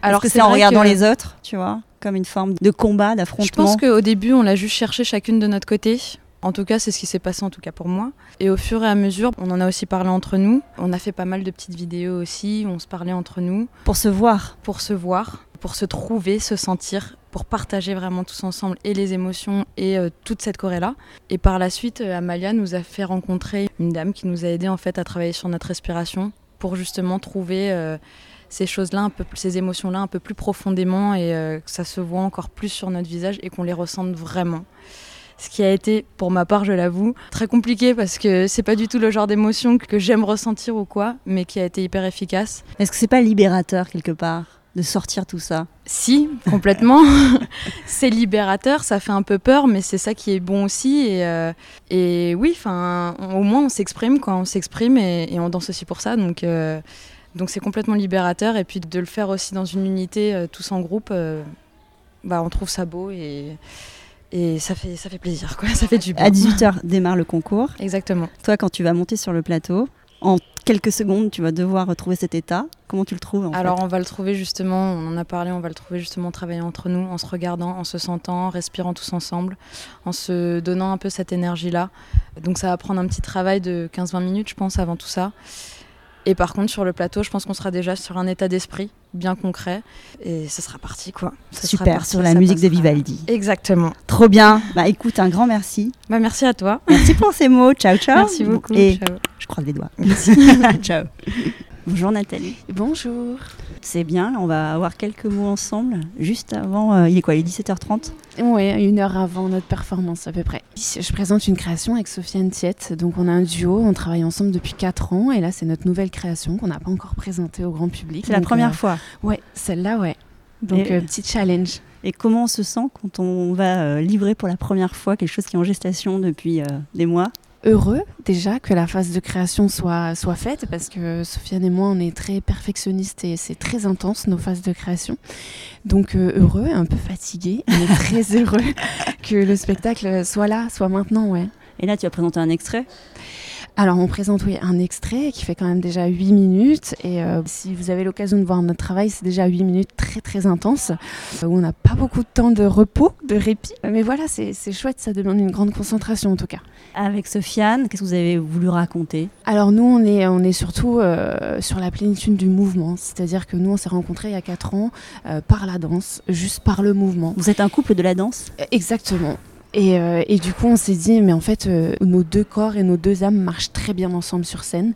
Alors que c'est en regardant que- les autres, tu vois, comme une forme de combat, Je d'affrontement. pense qu'au début, on l'a juste cherché chacune de notre côté. En tout cas, c'est ce qui s'est passé, en tout cas pour moi. Et au fur et à mesure, on en a aussi parlé entre nous. On a fait pas mal de petites vidéos aussi, où on se parlait entre nous Pour se voir. pour se voir, pour se trouver, se sentir, pour partager vraiment tous ensemble et les émotions et euh, toute cette choré-là. Et par la suite, euh, Amalia nous a fait rencontrer une dame qui nous a aidé en fait à travailler sur notre respiration pour justement trouver euh, ces choses-là, un peu, ces émotions-là un peu plus profondément et que ça se voit encore plus sur notre visage et qu'on les ressente vraiment. Ce qui a été, pour ma part, je l'avoue, très compliqué parce que c'est pas du tout le genre d'émotion que j'aime ressentir ou quoi, mais qui a été hyper efficace. Est-ce que c'est pas libérateur quelque part? De sortir tout ça Si, complètement. c'est libérateur, ça fait un peu peur, mais c'est ça qui est bon aussi. Et, euh, et oui, enfin, au moins on s'exprime quand on s'exprime et, et on danse aussi pour ça. Donc, euh, donc c'est complètement libérateur. Et puis de le faire aussi dans une unité, euh, tous en groupe, bah, on trouve ça beau et, et ça fait ça fait plaisir, quoi. Ça fait du bien. À 18h démarre le concours. Exactement. Toi, quand tu vas monter sur le plateau, en quelques secondes, tu vas devoir retrouver cet état. Comment tu le trouves en Alors fait on va le trouver justement, on en a parlé, on va le trouver justement travailler entre nous, en se regardant, en se sentant, en respirant tous ensemble, en se donnant un peu cette énergie-là. Donc ça va prendre un petit travail de 15-20 minutes, je pense, avant tout ça. Et par contre, sur le plateau, je pense qu'on sera déjà sur un état d'esprit bien concret. Et ça sera parti, quoi. Ça sera Super, parti, sur la musique de. Vivaldi. Exactement. Trop bien. Bah écoute, un grand merci. Bah, merci à toi. Merci pour ces mots. Ciao, ciao. Merci beaucoup. Et Ciao. je croise les doigts. Merci. ciao. Bonjour Nathalie. Bonjour. C'est bien, on va avoir quelques mots ensemble. Juste avant, euh, il est quoi Il est 17h30 Oui, une heure avant notre performance à peu près. Je présente une création avec Sofiane Tiette. Donc on a un duo, on travaille ensemble depuis 4 ans et là c'est notre nouvelle création qu'on n'a pas encore présentée au grand public. C'est la première euh, fois. Ouais, celle-là, ouais. Donc euh, petit challenge. Et comment on se sent quand on va euh, livrer pour la première fois quelque chose qui est en gestation depuis des mois? Heureux déjà que la phase de création soit, soit faite parce que Sofiane et moi on est très perfectionnistes et c'est très intense nos phases de création. Donc euh, heureux, un peu fatigué, mais très heureux que le spectacle soit là, soit maintenant, ouais. Et là, tu as présenté un extrait? Alors, on présente oui, un extrait qui fait quand même déjà 8 minutes. Et euh, si vous avez l'occasion de voir notre travail, c'est déjà 8 minutes très très intenses, euh, où on n'a pas beaucoup de temps de repos, de répit. Mais voilà, c'est c'est chouette, ça demande une grande concentration en tout cas. Avec Sofiane, qu'est-ce que vous avez voulu raconter? Alors nous, on est, on est surtout euh, sur la plénitude du mouvement. C'est-à-dire que nous, on s'est rencontrés il y a 4 ans euh, par la danse, juste par le mouvement. Vous êtes un couple de la danse? Exactement. Et, euh, et du coup, on s'est dit, mais en fait, euh, nos deux corps et nos deux âmes marchent très bien ensemble sur scène.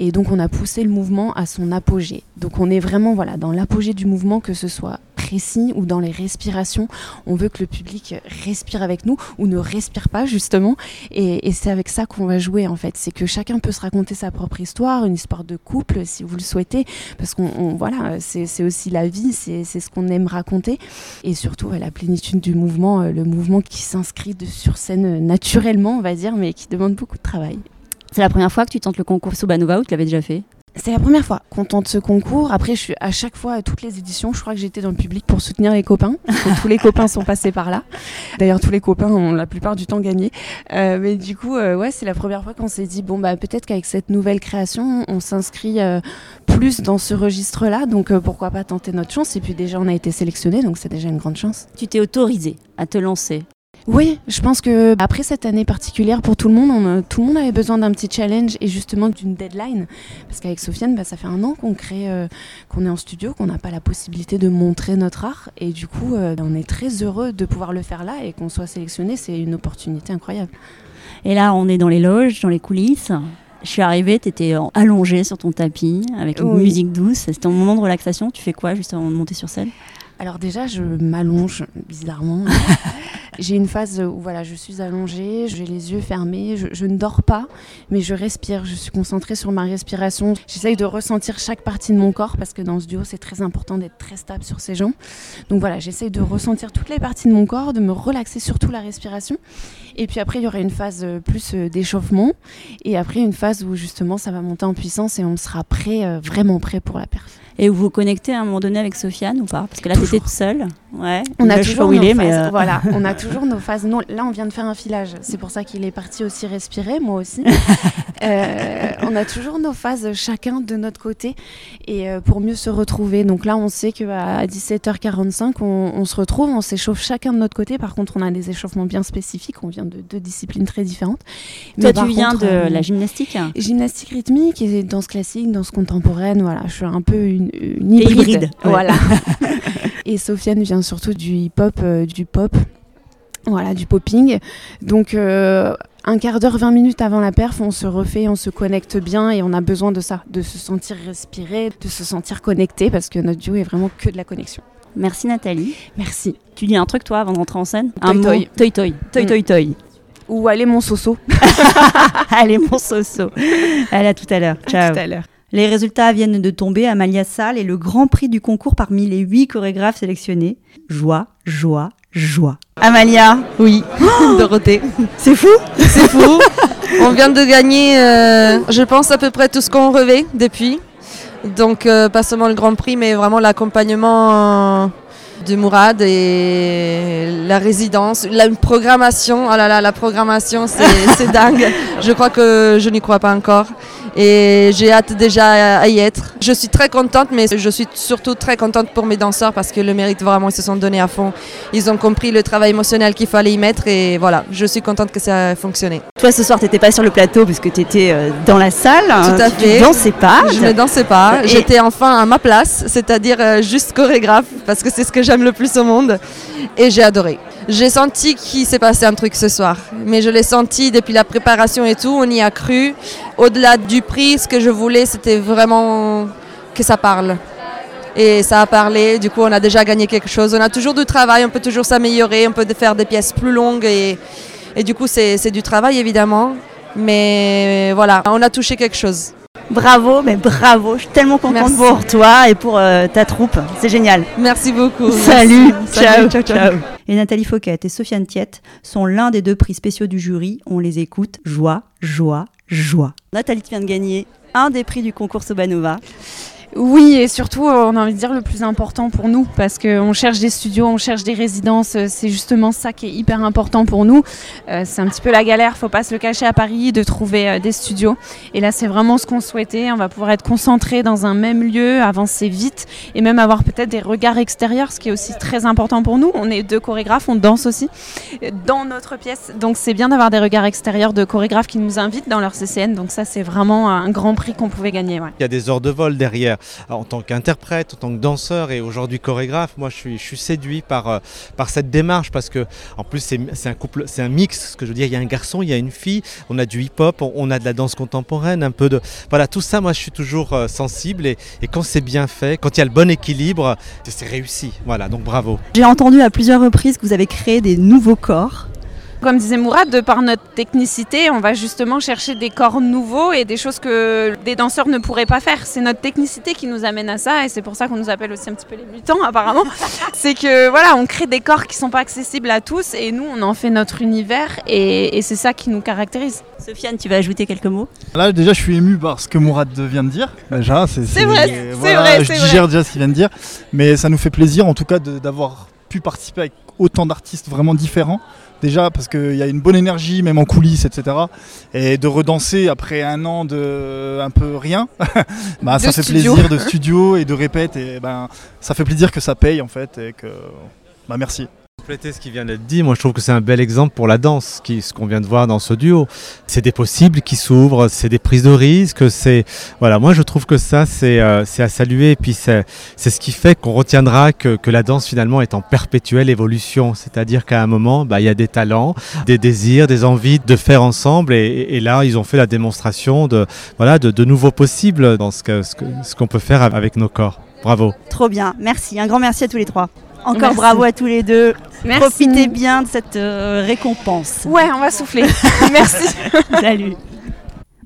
Et donc, on a poussé le mouvement à son apogée. Donc, on est vraiment voilà, dans l'apogée du mouvement, que ce soit précis ou dans les respirations. On veut que le public respire avec nous ou ne respire pas, justement. Et, et c'est avec ça qu'on va jouer, en fait. C'est que chacun peut se raconter sa propre histoire, une histoire de couple, si vous le souhaitez. Parce qu'on, on- voilà, c'est aussi la vie, c'est ce qu'on aime raconter. Et surtout, la plénitude du mouvement, euh, le mouvement qui s'inscrit de- sur scène euh, naturellement, on va dire, mais qui demande beaucoup de travail. C'est la première fois que tu tentes le concours Sobanova ou tu l'avais déjà fait? C'est la première fois qu'on tente ce concours. Après, je suis à chaque fois, à toutes les éditions, je crois que j'étais dans le public pour soutenir les copains. parce que tous les copains sont passés par là. D'ailleurs, tous les copains ont la plupart du temps gagné. Euh, mais du coup, euh, ouais, c'est la première fois qu'on s'est dit, bon, bah, peut-être qu'avec cette nouvelle création, on s'inscrit euh, plus dans ce registre-là. Donc, pourquoi pas tenter notre chance? Et puis, déjà, on a été sélectionné, donc c'est déjà une grande chance. Tu t'es autorisé à te lancer. Oui, je pense que après cette année particulière pour tout le monde, on a- tout le monde avait besoin d'un petit challenge et justement d'une deadline. Parce qu'avec Sofiane, bah, ça fait un an qu'on crée, euh, qu'on est en studio, qu'on n'a pas la possibilité de montrer notre art. Et du coup, euh, on est très heureux de pouvoir le faire là et qu'on soit sélectionné. C'est une opportunité incroyable. Et là, on est dans les loges, dans les coulisses. Je suis arrivée, tu étais allongée sur ton tapis avec une Oui. musique douce. C'était un moment de relaxation. Tu fais quoi juste avant de monter sur scène? Alors déjà, je m'allonge bizarrement. j'ai une phase où voilà, je suis allongée, j'ai les yeux fermés, je, je ne dors pas, mais je respire. Je suis concentrée sur ma respiration. J'essaye de ressentir chaque partie de mon corps parce que dans ce duo, c'est très important d'être très stable sur ses jambes. Donc voilà, j'essaye de ressentir toutes les parties de mon corps, de me relaxer surtout la respiration. Et puis après, il y aura une phase euh, plus euh, d'échauffement. Et après, une phase où justement, ça va monter en puissance et on sera prêt, euh, vraiment prêt pour la perf. Et vous vous connectez à un moment donné avec Sofiane ou pas? Parce que là, tu étais toute seule. Ouais. On a toujours où il nos est, mais. phases, euh, voilà, on a toujours nos phases. Non, là, on vient de faire un filage. C'est pour ça qu'il est parti aussi respirer, moi aussi. Euh, on a toujours nos phases chacun de notre côté et euh, pour mieux se retrouver. Donc là, on sait qu'à 17h45, on, on se retrouve, on s'échauffe chacun de notre côté. Par contre, on a des échauffements bien spécifiques. On vient de deux disciplines très différentes. Toi, Mais tu viens contre, de euh, la gymnastique? Gymnastique rythmique et danse classique, danse contemporaine, voilà, je suis un peu une, une hybride. hybride, ouais. Voilà. et Sofiane vient surtout du hip-hop, euh, du pop, voilà, du popping. Donc euh, un quart d'heure, 20 minutes avant la perf, on se refait, on se connecte bien et on a besoin de ça, de se sentir respirer, de se sentir connecté parce que notre duo est vraiment que de la connexion. Merci Nathalie. Merci. Tu dis un truc toi avant de rentrer en scène? Toi, Un mot? toi. Toi, toi. Toi, Mm. toi, toi. Ou allez mon soso. Allez, mon soso. Allez, à tout à l'heure. Ciao. tout à l'heure. Les résultats viennent de tomber. Amalia Salle est le grand prix du concours parmi les huit chorégraphes sélectionnés. Joie, joie, joie. Amalia, Oui, Dorothée. c'est fou C'est fou. On vient de gagner, euh, je pense, à peu près tout ce qu'on rêvait depuis. Donc, euh, pas seulement le Grand Prix, mais vraiment l'accompagnement euh, de Mourad et la résidence, la programmation. Oh là là, la programmation, c'est dingue. Je crois que je n'y crois pas encore. Et j'ai hâte déjà à y être. Je suis très contente, mais je suis surtout très contente pour mes danseurs parce que le mérite vraiment, ils se sont donnés à fond. Ils ont compris le travail émotionnel qu'il fallait y mettre et voilà, je suis contente que ça a fonctionné. Toi, ce soir, t'étais pas sur le plateau parce que t'étais euh, dans la salle. Tout à Tu fait. dansais pas. Je ne dansais pas. Et- J'étais enfin à ma place, c'est-à-dire euh, juste chorégraphe, parce que c'est ce que j'aime le plus au monde. Et j'ai adoré. J'ai senti qu'il s'est passé un truc ce soir, mais je l'ai senti depuis la préparation et tout, on y a cru. Au-delà du prix, ce que je voulais, c'était vraiment que ça parle. Et ça a parlé, du coup on a déjà gagné quelque chose. On a toujours du travail, on peut toujours s'améliorer, on peut faire des pièces plus longues et, et du coup c'est du travail évidemment. Mais voilà, on a touché quelque chose. Bravo, mais bravo, je suis tellement contente Merci. pour toi et pour euh, ta troupe, c'est génial. Merci beaucoup. Salut, Merci. ciao, Salut, ciao, ciao. Et Nathalie Fouquet et Sofiane Tiette sont l'un des deux prix spéciaux du jury. On les écoute. Joie, joie, joie. Nathalie, tu viens de gagner un des prix du concours Sobanova. Oui, et surtout, euh, on a envie de dire le plus important pour nous, parce qu'on cherche des studios, on cherche des résidences, euh, c'est justement ça qui est hyper important pour nous. Euh, c'est un petit peu la galère, faut pas se le cacher à Paris, de trouver des studios. Et là, c'est vraiment ce qu'on souhaitait, on va pouvoir être concentré dans un même lieu, avancer vite, et même avoir peut-être des regards extérieurs, ce qui est aussi très important pour nous. On est deux chorégraphes, on danse aussi dans notre pièce, donc c'est bien d'avoir des regards extérieurs de chorégraphes qui nous invitent dans leur CCN, donc ça, c'est vraiment un grand prix qu'on pouvait gagner. Il y a des heures de vol derrière. En tant qu'interprète, en tant que danseur et aujourd'hui chorégraphe, moi je suis, séduit par, euh, par cette démarche parce que en plus c'est un couple, c'est un mix. Ce que je veux dire, il y a un garçon, il y a une fille, on a du hip-hop, on, a de la danse contemporaine, un peu de voilà tout ça. Moi je suis toujours euh, sensible et, quand c'est bien fait, quand il y a le bon équilibre, c'est réussi. Voilà, donc bravo. J'ai entendu à plusieurs reprises que vous avez créé des nouveaux corps. Comme disait Mourad, de par notre technicité, on va justement chercher des corps nouveaux et des choses que des danseurs ne pourraient pas faire. C'est notre technicité qui nous amène à ça et c'est pour ça qu'on nous appelle aussi un petit peu les mutants apparemment. c'est que voilà, on crée des corps qui sont pas accessibles à tous et nous on en fait notre univers et, et c'est ça qui nous caractérise. Sofiane, tu vas ajouter quelques mots? Là, déjà, je suis ému par ce que Mourad vient de dire. Déjà, c'est C'est vrai, c'est voilà, vrai, Je digère déjà ce qu'il vient de dire. Mais ça nous fait plaisir, en tout cas, de- d'avoir pu participer avec autant d'artistes vraiment différents. Déjà, parce qu'il y a une bonne énergie, même en coulisses, etc. Et de redanser après un an de un peu rien, bah, ça fait studio. plaisir de studio et de répète. Et ben, ça fait plaisir que ça paye, en fait. Et que. Bah, merci. Compléter ce qui vient d'être dit, moi je trouve que c'est un bel exemple pour la danse, ce qu'on vient de voir dans ce duo. C'est des possibles qui s'ouvrent, c'est des prises de risques, voilà. Moi je trouve que ça c'est euh, à saluer puis c'est ce qui fait qu'on retiendra que, que la danse finalement est en perpétuelle évolution, c'est-à-dire qu'à un moment bah, il y a des talents, des désirs, des envies de faire ensemble et, là ils ont fait la démonstration de voilà de, nouveaux possibles dans ce que ce ce qu'on peut faire avec nos corps. Bravo. Trop bien, merci. Un grand merci à tous les trois. Encore Merci. bravo à tous les deux. Merci. Profitez bien de cette euh, récompense. Ouais, on va souffler. Merci. Salut.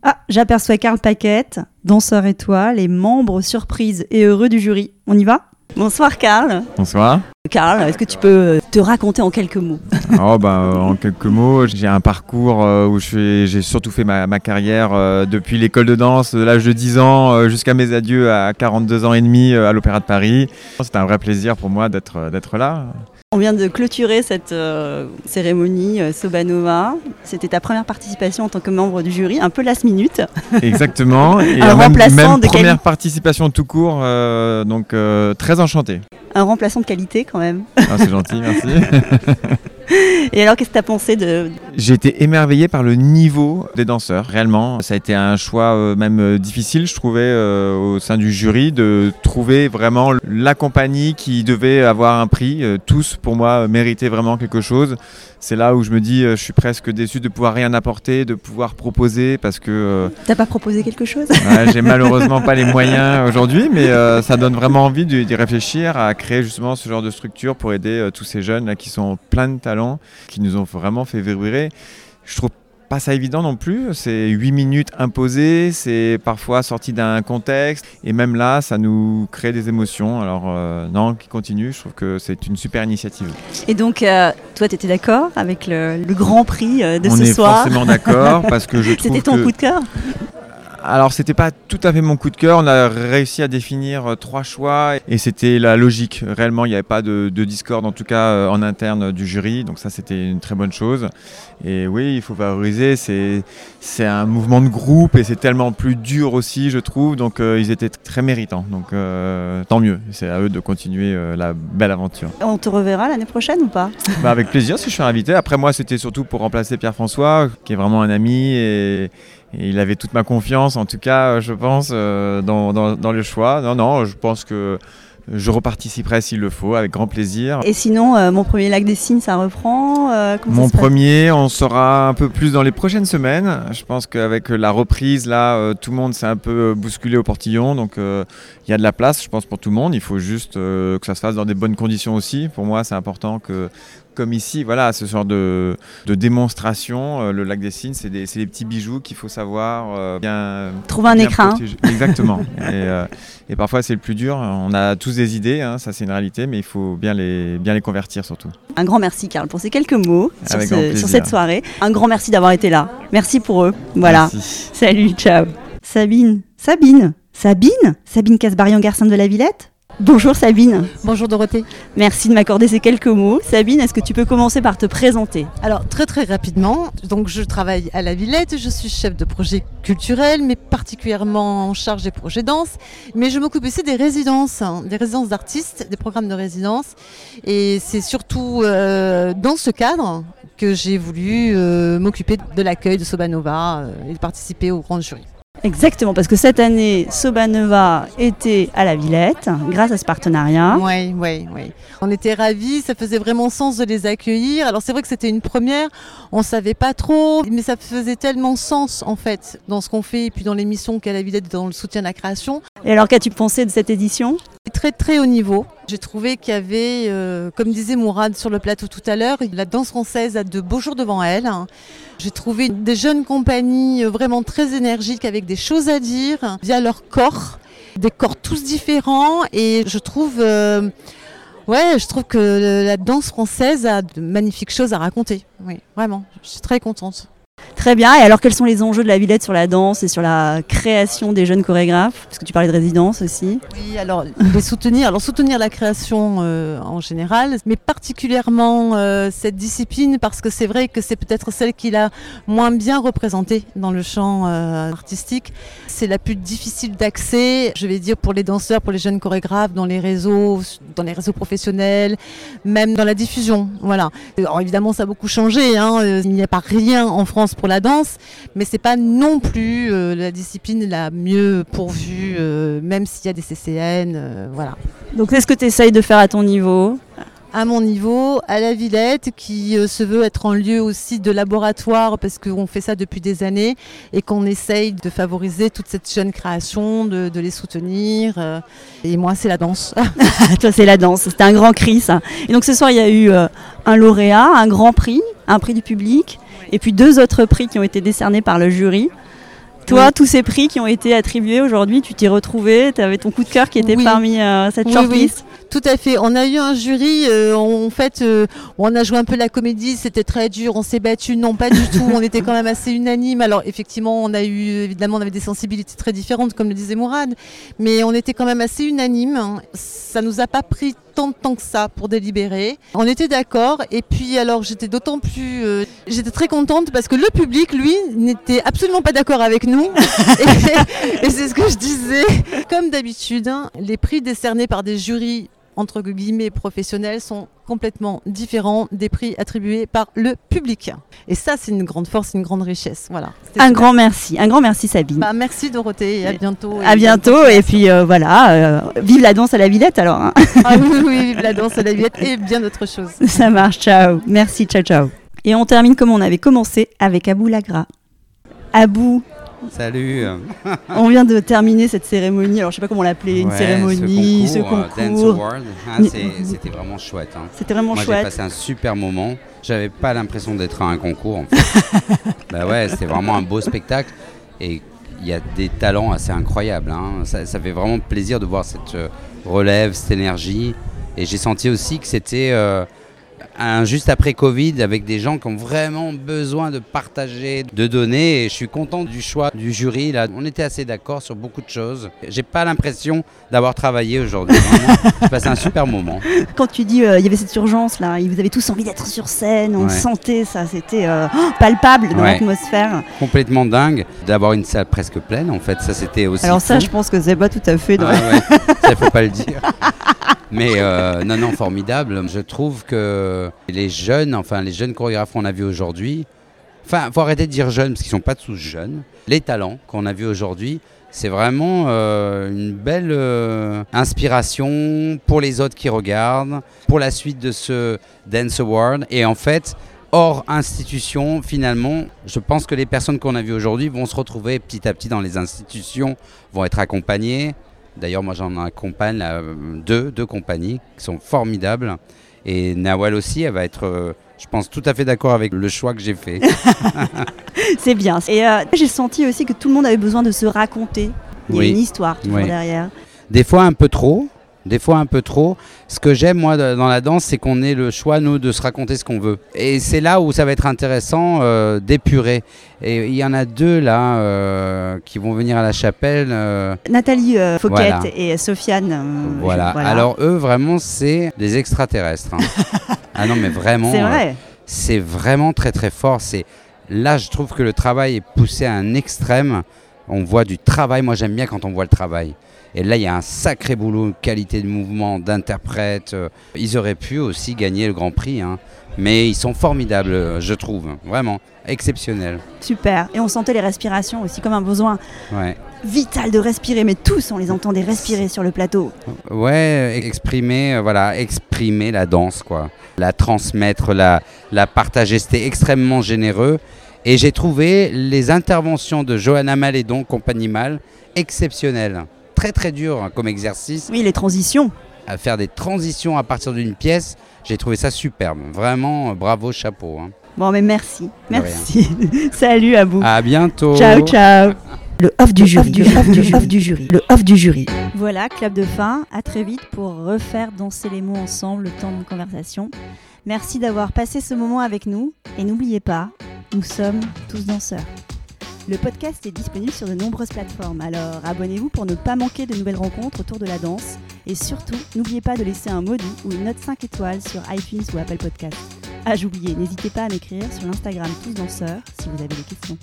Ah, j'aperçois Karl Paquette, danseur étoile et membre surprise et heureux du jury. On y va? Bonsoir Karl. Bonsoir. Karl, est-ce que tu peux euh, te raconter en quelques mots? Oh, bah, euh, en quelques mots, j'ai un parcours euh, où j'ai surtout fait ma, ma carrière depuis l'école de danse, de l'âge de 10 ans jusqu'à mes adieux à 42 ans et demi à l'Opéra de Paris. C'est un vrai plaisir pour moi d'être là. On vient de clôturer cette euh, cérémonie euh, Sobanova. C'était ta première participation en tant que membre du jury, un peu last minute. Exactement. Et Un même, remplaçant même de première participation tout court, euh, donc très enchanté. Un remplaçant de qualité quand même. Ah, c'est gentil, merci. Et alors, qu'est-ce que tu as pensé de, J'ai été émerveillé par le niveau des danseurs, réellement. Ça a été un choix euh, même euh, difficile, je trouvais, euh, au sein du jury, de trouver vraiment la compagnie qui devait avoir un prix. Tous, pour moi, méritaient vraiment quelque chose. C'est là où je me dis, je suis presque déçu de pouvoir rien apporter, de pouvoir proposer, parce que euh, T'as pas proposé quelque chose Ouais, j'ai malheureusement pas les moyens aujourd'hui, mais ça donne vraiment envie d'y réfléchir, à créer justement ce genre de structure pour aider tous ces jeunes là, qui sont pleins de talents, qui nous ont vraiment fait vibrer. Je trouve pas ça évident non plus, c'est 8 minutes imposées, c'est parfois sorti d'un contexte, et même là, ça nous crée des émotions. Alors euh, non, qui continue, je trouve que c'est une super initiative. Et donc, euh, toi, tu étais d'accord avec le, le grand prix euh, de On ce est soir? forcément d'accord, parce que je trouve C'était ton que- coup de cœur? Alors c'était pas tout à fait mon coup de cœur, on a réussi à définir euh, trois choix et c'était la logique. Réellement il n'y avait pas de, de discorde en tout cas euh, en interne du jury, donc ça c'était une très bonne chose. Et oui il faut valoriser, c'est c'est un mouvement de groupe et c'est tellement plus dur aussi je trouve, donc euh, ils étaient très méritants, donc euh, tant mieux, c'est à eux de continuer euh, la belle aventure. On te reverra l'année prochaine ou pas? Bah, avec plaisir si je suis invité. Après moi c'était surtout pour remplacer Pierre-François qui est vraiment un ami et, et il avait toute ma confiance en tout cas euh, je pense euh, dans, dans- dans le choix. Non non je pense que je reparticiperai s'il le faut, avec grand plaisir. Et sinon, euh, mon premier lac des signes, ça reprend euh, ça Mon premier, on saura un peu plus dans les prochaines semaines. Je pense qu'avec la reprise, là, euh, tout le monde s'est un peu bousculé au portillon. Donc, il y a de la place, je pense, pour tout le monde. Il faut juste que ça se fasse dans des bonnes conditions aussi. Pour moi, c'est important que, comme ici, voilà, ce genre de, de démonstration, euh, le lac des signes, c'est des, des petits bijoux qu'il faut savoir euh, bien. Trouver un bien écrin. protéger. Exactement. et, euh, et parfois, c'est le plus dur. On a tous des idées, hein, ça c'est une réalité, mais il faut bien les, bien les convertir surtout. Un grand merci, Karl, pour ces quelques mots sur, ce- cette soirée. Un grand merci d'avoir été là. Merci pour eux. Voilà. Merci. Salut, ciao. Sabine. Sabine. Sabine Sabine Casbarian-Garcin de la Villette? Bonjour Sabine. Bonjour Dorothée. Merci de m'accorder ces quelques mots. Sabine, est-ce que tu peux commencer par te présenter? Alors très très rapidement, donc je travaille à la Villette, je suis chef de projet culturel, mais particulièrement en charge des projets danse. Mais je m'occupe aussi des résidences, hein, des résidences d'artistes, des programmes de résidence. Et c'est surtout euh, dans ce cadre que j'ai voulu euh, m'occuper de l'accueil de Sobanova euh, et de participer au grand jury. Exactement, parce que cette année, Sobanova était à la Villette grâce à ce partenariat. Oui, oui, oui. On était ravis, ça faisait vraiment sens de les accueillir. Alors c'est vrai que c'était une première, on savait pas trop, mais ça faisait tellement sens en fait dans ce qu'on fait et puis dans l'émission qu'à la Villette dans le soutien à la création. Et alors, qu'as-tu pensé de cette édition? Très très haut niveau. J'ai trouvé qu'il y avait, euh, comme disait Mourad sur le plateau tout à l'heure, la danse française a de beaux jours devant elle. J'ai trouvé des jeunes compagnies euh, vraiment très énergiques avec des choses à dire via leur corps, des corps tous différents et je trouve... euh, Ouais, je trouve que la danse française a de magnifiques choses à raconter. Oui, vraiment, je suis très contente. Très bien. Et alors, quels sont les enjeux de la Villette sur la danse et sur la création des jeunes chorégraphes? Parce que tu parlais de résidence aussi. Oui, alors soutenir, alors soutenir la création euh, en général, mais particulièrement euh, cette discipline parce que c'est vrai que c'est peut-être celle qui l'a moins bien représentée dans le champ euh, artistique. C'est la plus difficile d'accès, je vais dire pour les danseurs, pour les jeunes chorégraphes, dans les réseaux, dans les réseaux professionnels, même dans la diffusion. Voilà. Alors évidemment, ça a beaucoup changé. Hein. Il n'y a pas rien en France pour la danse, mais c'est pas non plus euh, la discipline la mieux pourvue, euh, même s'il y a des CCN. euh, voilà. Donc, c'est ce que tu essayes de faire à ton niveau? À mon niveau, à la Villette, qui se veut être un lieu aussi de laboratoire, parce qu'on fait ça depuis des années, et qu'on essaye de favoriser toute cette jeune création, de, de les soutenir. et moi, c'est la danse. Toi, c'est la danse. C'était un grand cri, ça. Et donc, ce soir, il y a eu un lauréat, un grand prix, un prix du public, et puis deux autres prix qui ont été décernés par le jury. Toi, Oui. tous ces prix qui ont été attribués aujourd'hui, tu t'y retrouvé Tu avais ton coup de cœur qui était Oui. parmi euh, cette Oui, shortlist tout à fait. On a eu un jury, euh, en fait, euh, on a joué un peu la comédie, c'était très dur, on s'est battu, non pas du tout, on était quand même assez unanime. Alors effectivement, on a eu, évidemment, on avait des sensibilités très différentes, comme le disait Mourad, mais on était quand même assez unanime. Ça nous a pas pris tant de temps que ça pour délibérer. On était d'accord, et puis alors j'étais d'autant plus, euh, j'étais très contente parce que le public, lui, n'était absolument pas d'accord avec nous. et et c'est ce que je disais. Comme d'habitude, hein, les prix décernés par des jurys entre guillemets professionnels sont complètement différents des prix attribués par le public. Et ça, c'est une grande force, une grande richesse. Voilà. Un super. grand merci, un grand merci Sabine. Bah, merci Dorothée, et à bientôt. à Et bientôt, bonne et puis euh, voilà, euh, vive la danse à la Villette alors. hein. Ah oui, oui, vive la danse à la Villette et bien d'autres choses. Ça marche, ciao. Merci, ciao, ciao. Et on termine comme on avait commencé avec Abou Lagra. Abou, Salut. on vient de terminer cette cérémonie, alors je sais pas comment l'appeler, une Ouais, cérémonie, ce ce concours, euh, Dance Award, c'est- c'était vraiment chouette. hein. C'était vraiment Moi, chouette. J'ai passé un super moment. J'avais pas l'impression d'être à un concours. En fait. bah ouais, c'était vraiment un beau spectacle et il y a des talents assez incroyables. hein. Ça, ça fait vraiment plaisir de voir cette euh, relève, cette énergie. Et j'ai senti aussi que c'était euh, un juste après Covid avec des gens qui ont vraiment besoin de partager, de donner. Et je suis content du choix du jury. Là, on était assez d'accord sur beaucoup de choses. J'ai pas l'impression d'avoir travaillé aujourd'hui. J'ai passé un super moment. Quand tu dis euh, il y avait cette urgence là, vous avez tous envie d'être sur scène, on Ouais. sentait ça, c'était euh, oh, palpable dans Ouais. l'atmosphère. Complètement dingue d'avoir une salle presque pleine. En fait, ça c'était aussi. Alors ça, fou. je pense que c'est pas tout à fait. Dans Ah ouais, ça faut pas le dire. Mais euh, non, non, formidable. Je trouve que les jeunes, enfin les jeunes chorégraphes qu'on a vus aujourd'hui, enfin, faut arrêter de dire jeunes parce qu'ils sont pas tous jeunes. Les talents qu'on a vus aujourd'hui C'est vraiment euh, une belle euh, inspiration pour les autres qui regardent, pour la suite de ce Dance Award. Et en fait, hors institution, finalement, je pense que les personnes qu'on a vues aujourd'hui vont se retrouver petit à petit dans les institutions, vont être accompagnées. D'ailleurs, moi j'en accompagne là, deux, deux compagnies qui sont formidables. Et Nawal aussi, elle va être, euh, je pense, tout à fait d'accord avec le choix que j'ai fait. C'est bien. Et euh, j'ai senti aussi que tout le monde avait besoin de se raconter. Il y a une histoire toujours Oui. derrière. Des fois un peu trop. Des fois un peu trop. Ce que j'aime moi dans la danse, c'est qu'on ait le choix nous de se raconter ce qu'on veut. Et c'est là où ça va être intéressant euh, d'épurer. Et il y en a deux là euh, qui vont venir à la chapelle. euh, Nathalie euh, Fauquette Voilà. et Sofiane. voilà. voilà. Alors eux vraiment c'est des extraterrestres. hein. ah non mais vraiment. C'est vrai. c'est vraiment très très fort. C'est là je trouve que le travail est poussé à un extrême. On voit du travail. Moi j'aime bien quand on voit le travail. Et là, il y a un sacré boulot, qualité de mouvement, d'interprète. Euh, Ils auraient pu aussi gagner le Grand Prix, hein. mais ils sont formidables, euh, je trouve, vraiment exceptionnels. Super. Et on sentait les respirations aussi comme un besoin Ouais. vital de respirer. Mais tous, on les entendait respirer sur le plateau. Ouais, exprimer, euh, voilà, exprimer la danse, quoi. La transmettre, la, la partager, c'était extrêmement généreux. Et j'ai trouvé les interventions de Johanna Malédon, Compagnie Mal, exceptionnelles. Très très dur hein, comme exercice. Oui, les transitions. À faire des transitions à partir d'une pièce, j'ai trouvé ça superbe. Vraiment, euh, bravo, chapeau. hein. Bon, mais merci. Merci. Salut à vous. À bientôt. Ciao, ciao. Le off du jury, le off du, off du jury, le off du jury. Voilà, clap de fin. À très vite pour refaire danser les mots ensemble le temps de conversation. Merci d'avoir passé ce moment avec nous. Et n'oubliez pas, nous sommes tous danseurs. Le podcast est disponible sur de nombreuses plateformes, alors abonnez-vous pour ne pas manquer de nouvelles rencontres autour de la danse. Et surtout, n'oubliez pas de laisser un doux ou une note 5 étoiles sur iTunes ou Apple Podcast. Ah, j'oubliais, n'hésitez pas à m'écrire sur l'Instagram Tous Danseurs si vous avez des questions.